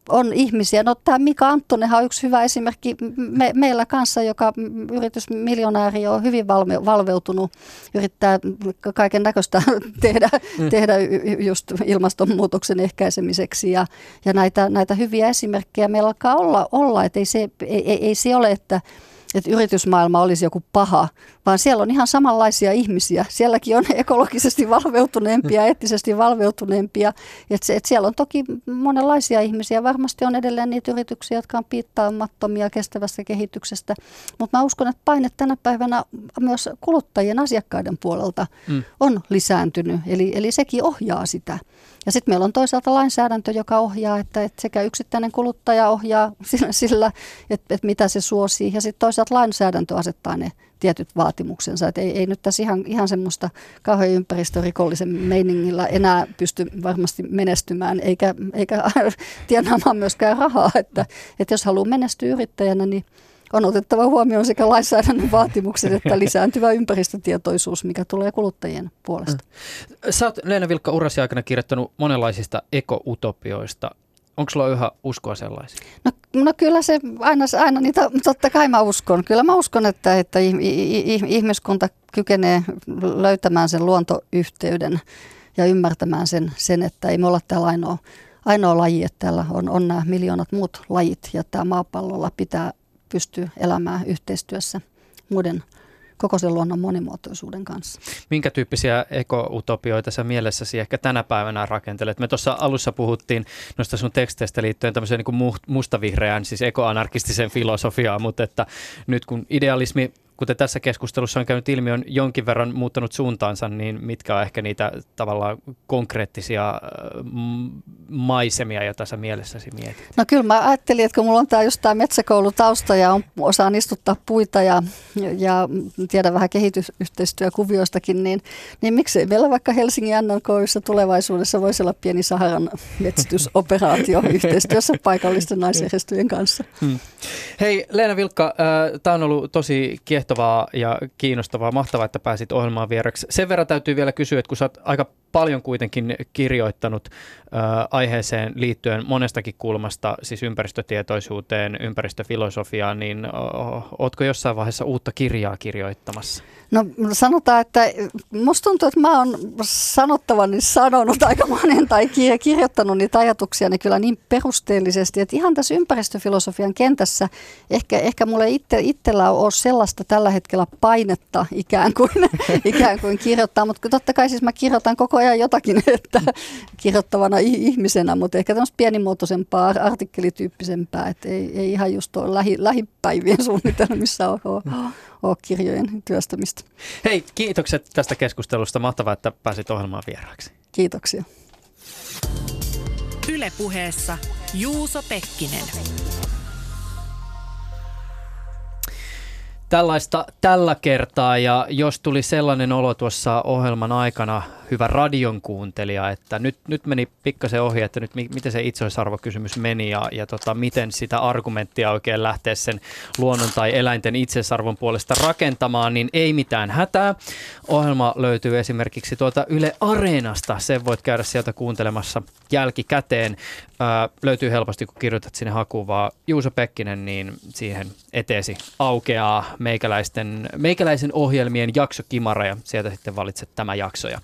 on ihmisiä. No tämä Mika Anttonenhan on yksi hyvä esimerkki me, meillä kanssa, joka yritysmiljonääri on hyvin valme, valveutunut, yrittää kaiken näköistä tehdä, mm. tehdä just ilmastonmuutoksen ehkäisemiseksi ja, ja näitä, näitä hyviä esimerkkejä meillä alkaa olla, olla että ei se, ei, ei, ei se ole, että että yritysmaailma olisi joku paha, vaan siellä on ihan samanlaisia ihmisiä. Sielläkin on ekologisesti valveutuneempia, eettisesti valveutuneempia. Että se, että siellä on toki monenlaisia ihmisiä. Varmasti on edelleen niitä yrityksiä, jotka on piittaamattomia kestävästä kehityksestä. Mutta mä uskon, että paine tänä päivänä myös kuluttajien asiakkaiden puolelta mm. on lisääntynyt. Eli, eli sekin ohjaa sitä. Ja sitten meillä on toisaalta lainsäädäntö, joka ohjaa, että, että sekä yksittäinen kuluttaja ohjaa sillä, sillä että, että mitä se suosii, ja sitten toisaalta lainsäädäntö asettaa ne tietyt vaatimuksensa. Että ei, ei nyt tässä ihan, ihan semmoista kauhean ympäristörikollisen meiningillä enää pysty varmasti menestymään, eikä, eikä tienaamaan myöskään rahaa. Että, että jos haluaa menestyä yrittäjänä, niin on otettava huomioon sekä lainsäädännön vaatimukset että lisääntyvä ympäristötietoisuus, mikä tulee kuluttajien puolesta. Sä oot Leena Vilkka urasi aikana kirjoittanut monenlaisista ekoutopioista. Onko sulla yhä uskoa sellaisiin? No, no kyllä se aina, aina niitä, totta kai mä uskon. Kyllä mä uskon, että, että ihmiskunta kykenee löytämään sen luontoyhteyden ja ymmärtämään sen, sen että ei me olla täällä ainoa, ainoa laji, että täällä on, on nämä miljoonat muut lajit ja tämä maapallolla pitää pystyy elämään yhteistyössä muiden koko sen luonnon monimuotoisuuden kanssa. Minkä tyyppisiä ekoutopioita sä mielessäsi ehkä tänä päivänä rakentelet? Me tuossa alussa puhuttiin noista sun teksteistä liittyen tämmöiseen niin mustavihreään, siis ekoanarkistiseen filosofiaan, mutta että nyt kun idealismi kuten tässä keskustelussa on käynyt ilmi, on jonkin verran muuttanut suuntaansa, niin mitkä on ehkä niitä tavallaan konkreettisia maisemia, joita sä mielessäsi mietit? No kyllä mä ajattelin, että kun mulla on tämä just tämä metsäkoulutausta ja on, osaan istuttaa puita ja, ja tiedä vähän kehitysyhteistyökuvioistakin, niin, niin miksei meillä vaikka Helsingin NLKYssä tulevaisuudessa voisi olla pieni Saharan metsitysoperaatio yhteistyössä paikallisten naisjärjestöjen kanssa. Hmm. Hei Leena Vilkka, äh, tämä on ollut tosi kiehtovaa ja kiinnostavaa, mahtavaa, että pääsit ohjelmaan vieraksi. Sen verran täytyy vielä kysyä, että kun sä oot aika paljon kuitenkin kirjoittanut äh, aiheeseen liittyen monestakin kulmasta, siis ympäristötietoisuuteen, ympäristöfilosofiaan, niin äh, ootko jossain vaiheessa uutta kirjaa kirjoittamassa? No sanotaan, että musta tuntuu, että mä oon sanottavani sanonut aika monen tai kirjoittanut niitä ajatuksia ne kyllä niin perusteellisesti, että ihan tässä ympäristöfilosofian kentässä ehkä, ehkä mulle itse, itsellä on sellaista tällä hetkellä painetta ikään kuin, ikään kuin kirjoittaa, mutta totta kai siis mä kirjoitan koko ajan jotakin, että kirjoittavana ihmisenä, mutta ehkä tämmöistä pienimuotoisempaa, artikkelityyppisempää, että ei, ei ihan just ole lähi, lähipäivien suunnitelmissa ole, ole kirjojen työstämistä. Hei, kiitokset tästä keskustelusta. Mahtavaa, että pääsit ohjelmaan vieraaksi. Kiitoksia. Ylepuheessa Juuso Pekkinen. Tällaista tällä kertaa. Ja jos tuli sellainen olo tuossa ohjelman aikana, hyvä radion kuuntelija, että nyt, nyt meni pikkasen ohi, että nyt miten se itseisarvokysymys meni ja, ja tota, miten sitä argumenttia oikein lähteä sen luonnon tai eläinten itseisarvon puolesta rakentamaan, niin ei mitään hätää. Ohjelma löytyy esimerkiksi tuolta Yle Areenasta, sen voit käydä sieltä kuuntelemassa jälkikäteen. Ää, löytyy helposti, kun kirjoitat sinne hakuun vaan Juuso Pekkinen, niin siihen eteesi aukeaa meikäläisten, meikäläisen ohjelmien jaksokimara ja sieltä sitten valitset tämä jakso ja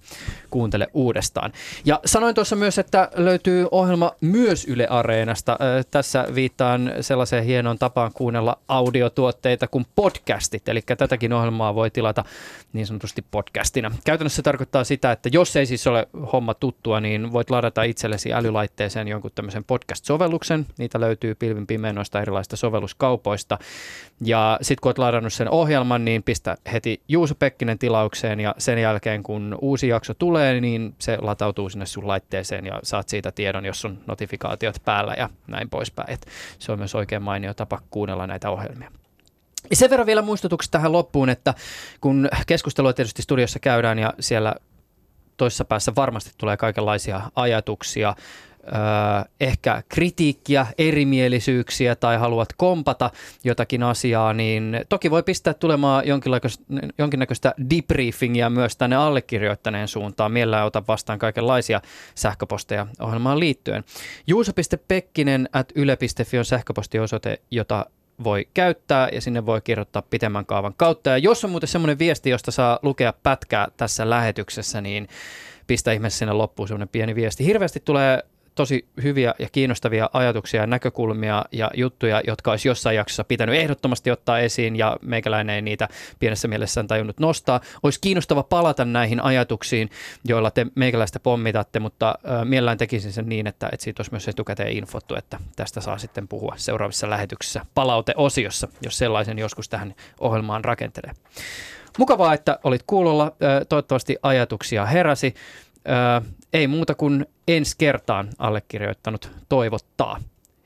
kuuntele uudestaan. Ja sanoin tuossa myös, että löytyy ohjelma myös Yle Areenasta. Tässä viittaan sellaiseen hienoon tapaan kuunnella audiotuotteita kuin podcastit, eli tätäkin ohjelmaa voi tilata niin sanotusti podcastina. Käytännössä se tarkoittaa sitä, että jos ei siis ole homma tuttua, niin voit ladata itsellesi älylaitteeseen jonkun tämmöisen podcast-sovelluksen. Niitä löytyy pilvin pimeenoista erilaisista sovelluskaupoista. Ja sitten kun olet ladannut sen ohjelman, niin pistä heti Juuso Pekkinen tilaukseen ja sen jälkeen kun uusi jakso tulee, niin se latautuu sinne sun laitteeseen ja saat siitä tiedon, jos on notifikaatiot päällä ja näin poispäin. Et se on myös oikein mainio tapa kuunnella näitä ohjelmia. Ja sen verran vielä muistutuksi tähän loppuun, että kun keskustelua tietysti studiossa käydään ja siellä toisessa päässä varmasti tulee kaikenlaisia ajatuksia, ehkä kritiikkiä, erimielisyyksiä tai haluat kompata jotakin asiaa, niin toki voi pistää tulemaan jonkinnäköistä debriefingia myös tänne allekirjoittaneen suuntaan. Mielellään ota vastaan kaikenlaisia sähköposteja ohjelmaan liittyen. Juuso.pekkinen at yle.fi on sähköpostiosoite, jota voi käyttää ja sinne voi kirjoittaa pitemmän kaavan kautta. Ja jos on muuten semmoinen viesti, josta saa lukea pätkää tässä lähetyksessä, niin pistä ihmeessä sinne loppuun semmoinen pieni viesti. Hirveästi tulee tosi hyviä ja kiinnostavia ajatuksia ja näkökulmia ja juttuja, jotka olisi jossain jaksossa pitänyt ehdottomasti ottaa esiin ja meikäläinen ei niitä pienessä mielessään tajunnut nostaa. Olisi kiinnostava palata näihin ajatuksiin, joilla te meikäläistä pommitatte, mutta mielellään tekisin sen niin, että, että siitä olisi myös etukäteen infottu, että tästä saa sitten puhua seuraavissa lähetyksissä palauteosiossa, jos sellaisen joskus tähän ohjelmaan rakentelee. Mukavaa, että olit kuulolla. Toivottavasti ajatuksia heräsi. Ei muuta kuin ensi kertaan allekirjoittanut toivottaa.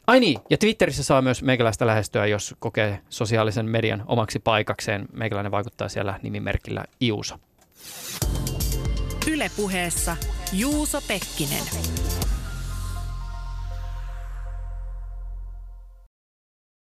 Ai niin, ja Twitterissä saa myös meikäläistä lähestyä, jos kokee sosiaalisen median omaksi paikakseen. Meikäläinen vaikuttaa siellä nimimerkillä Iuso. Ylepuheessa Juuso Pekkinen.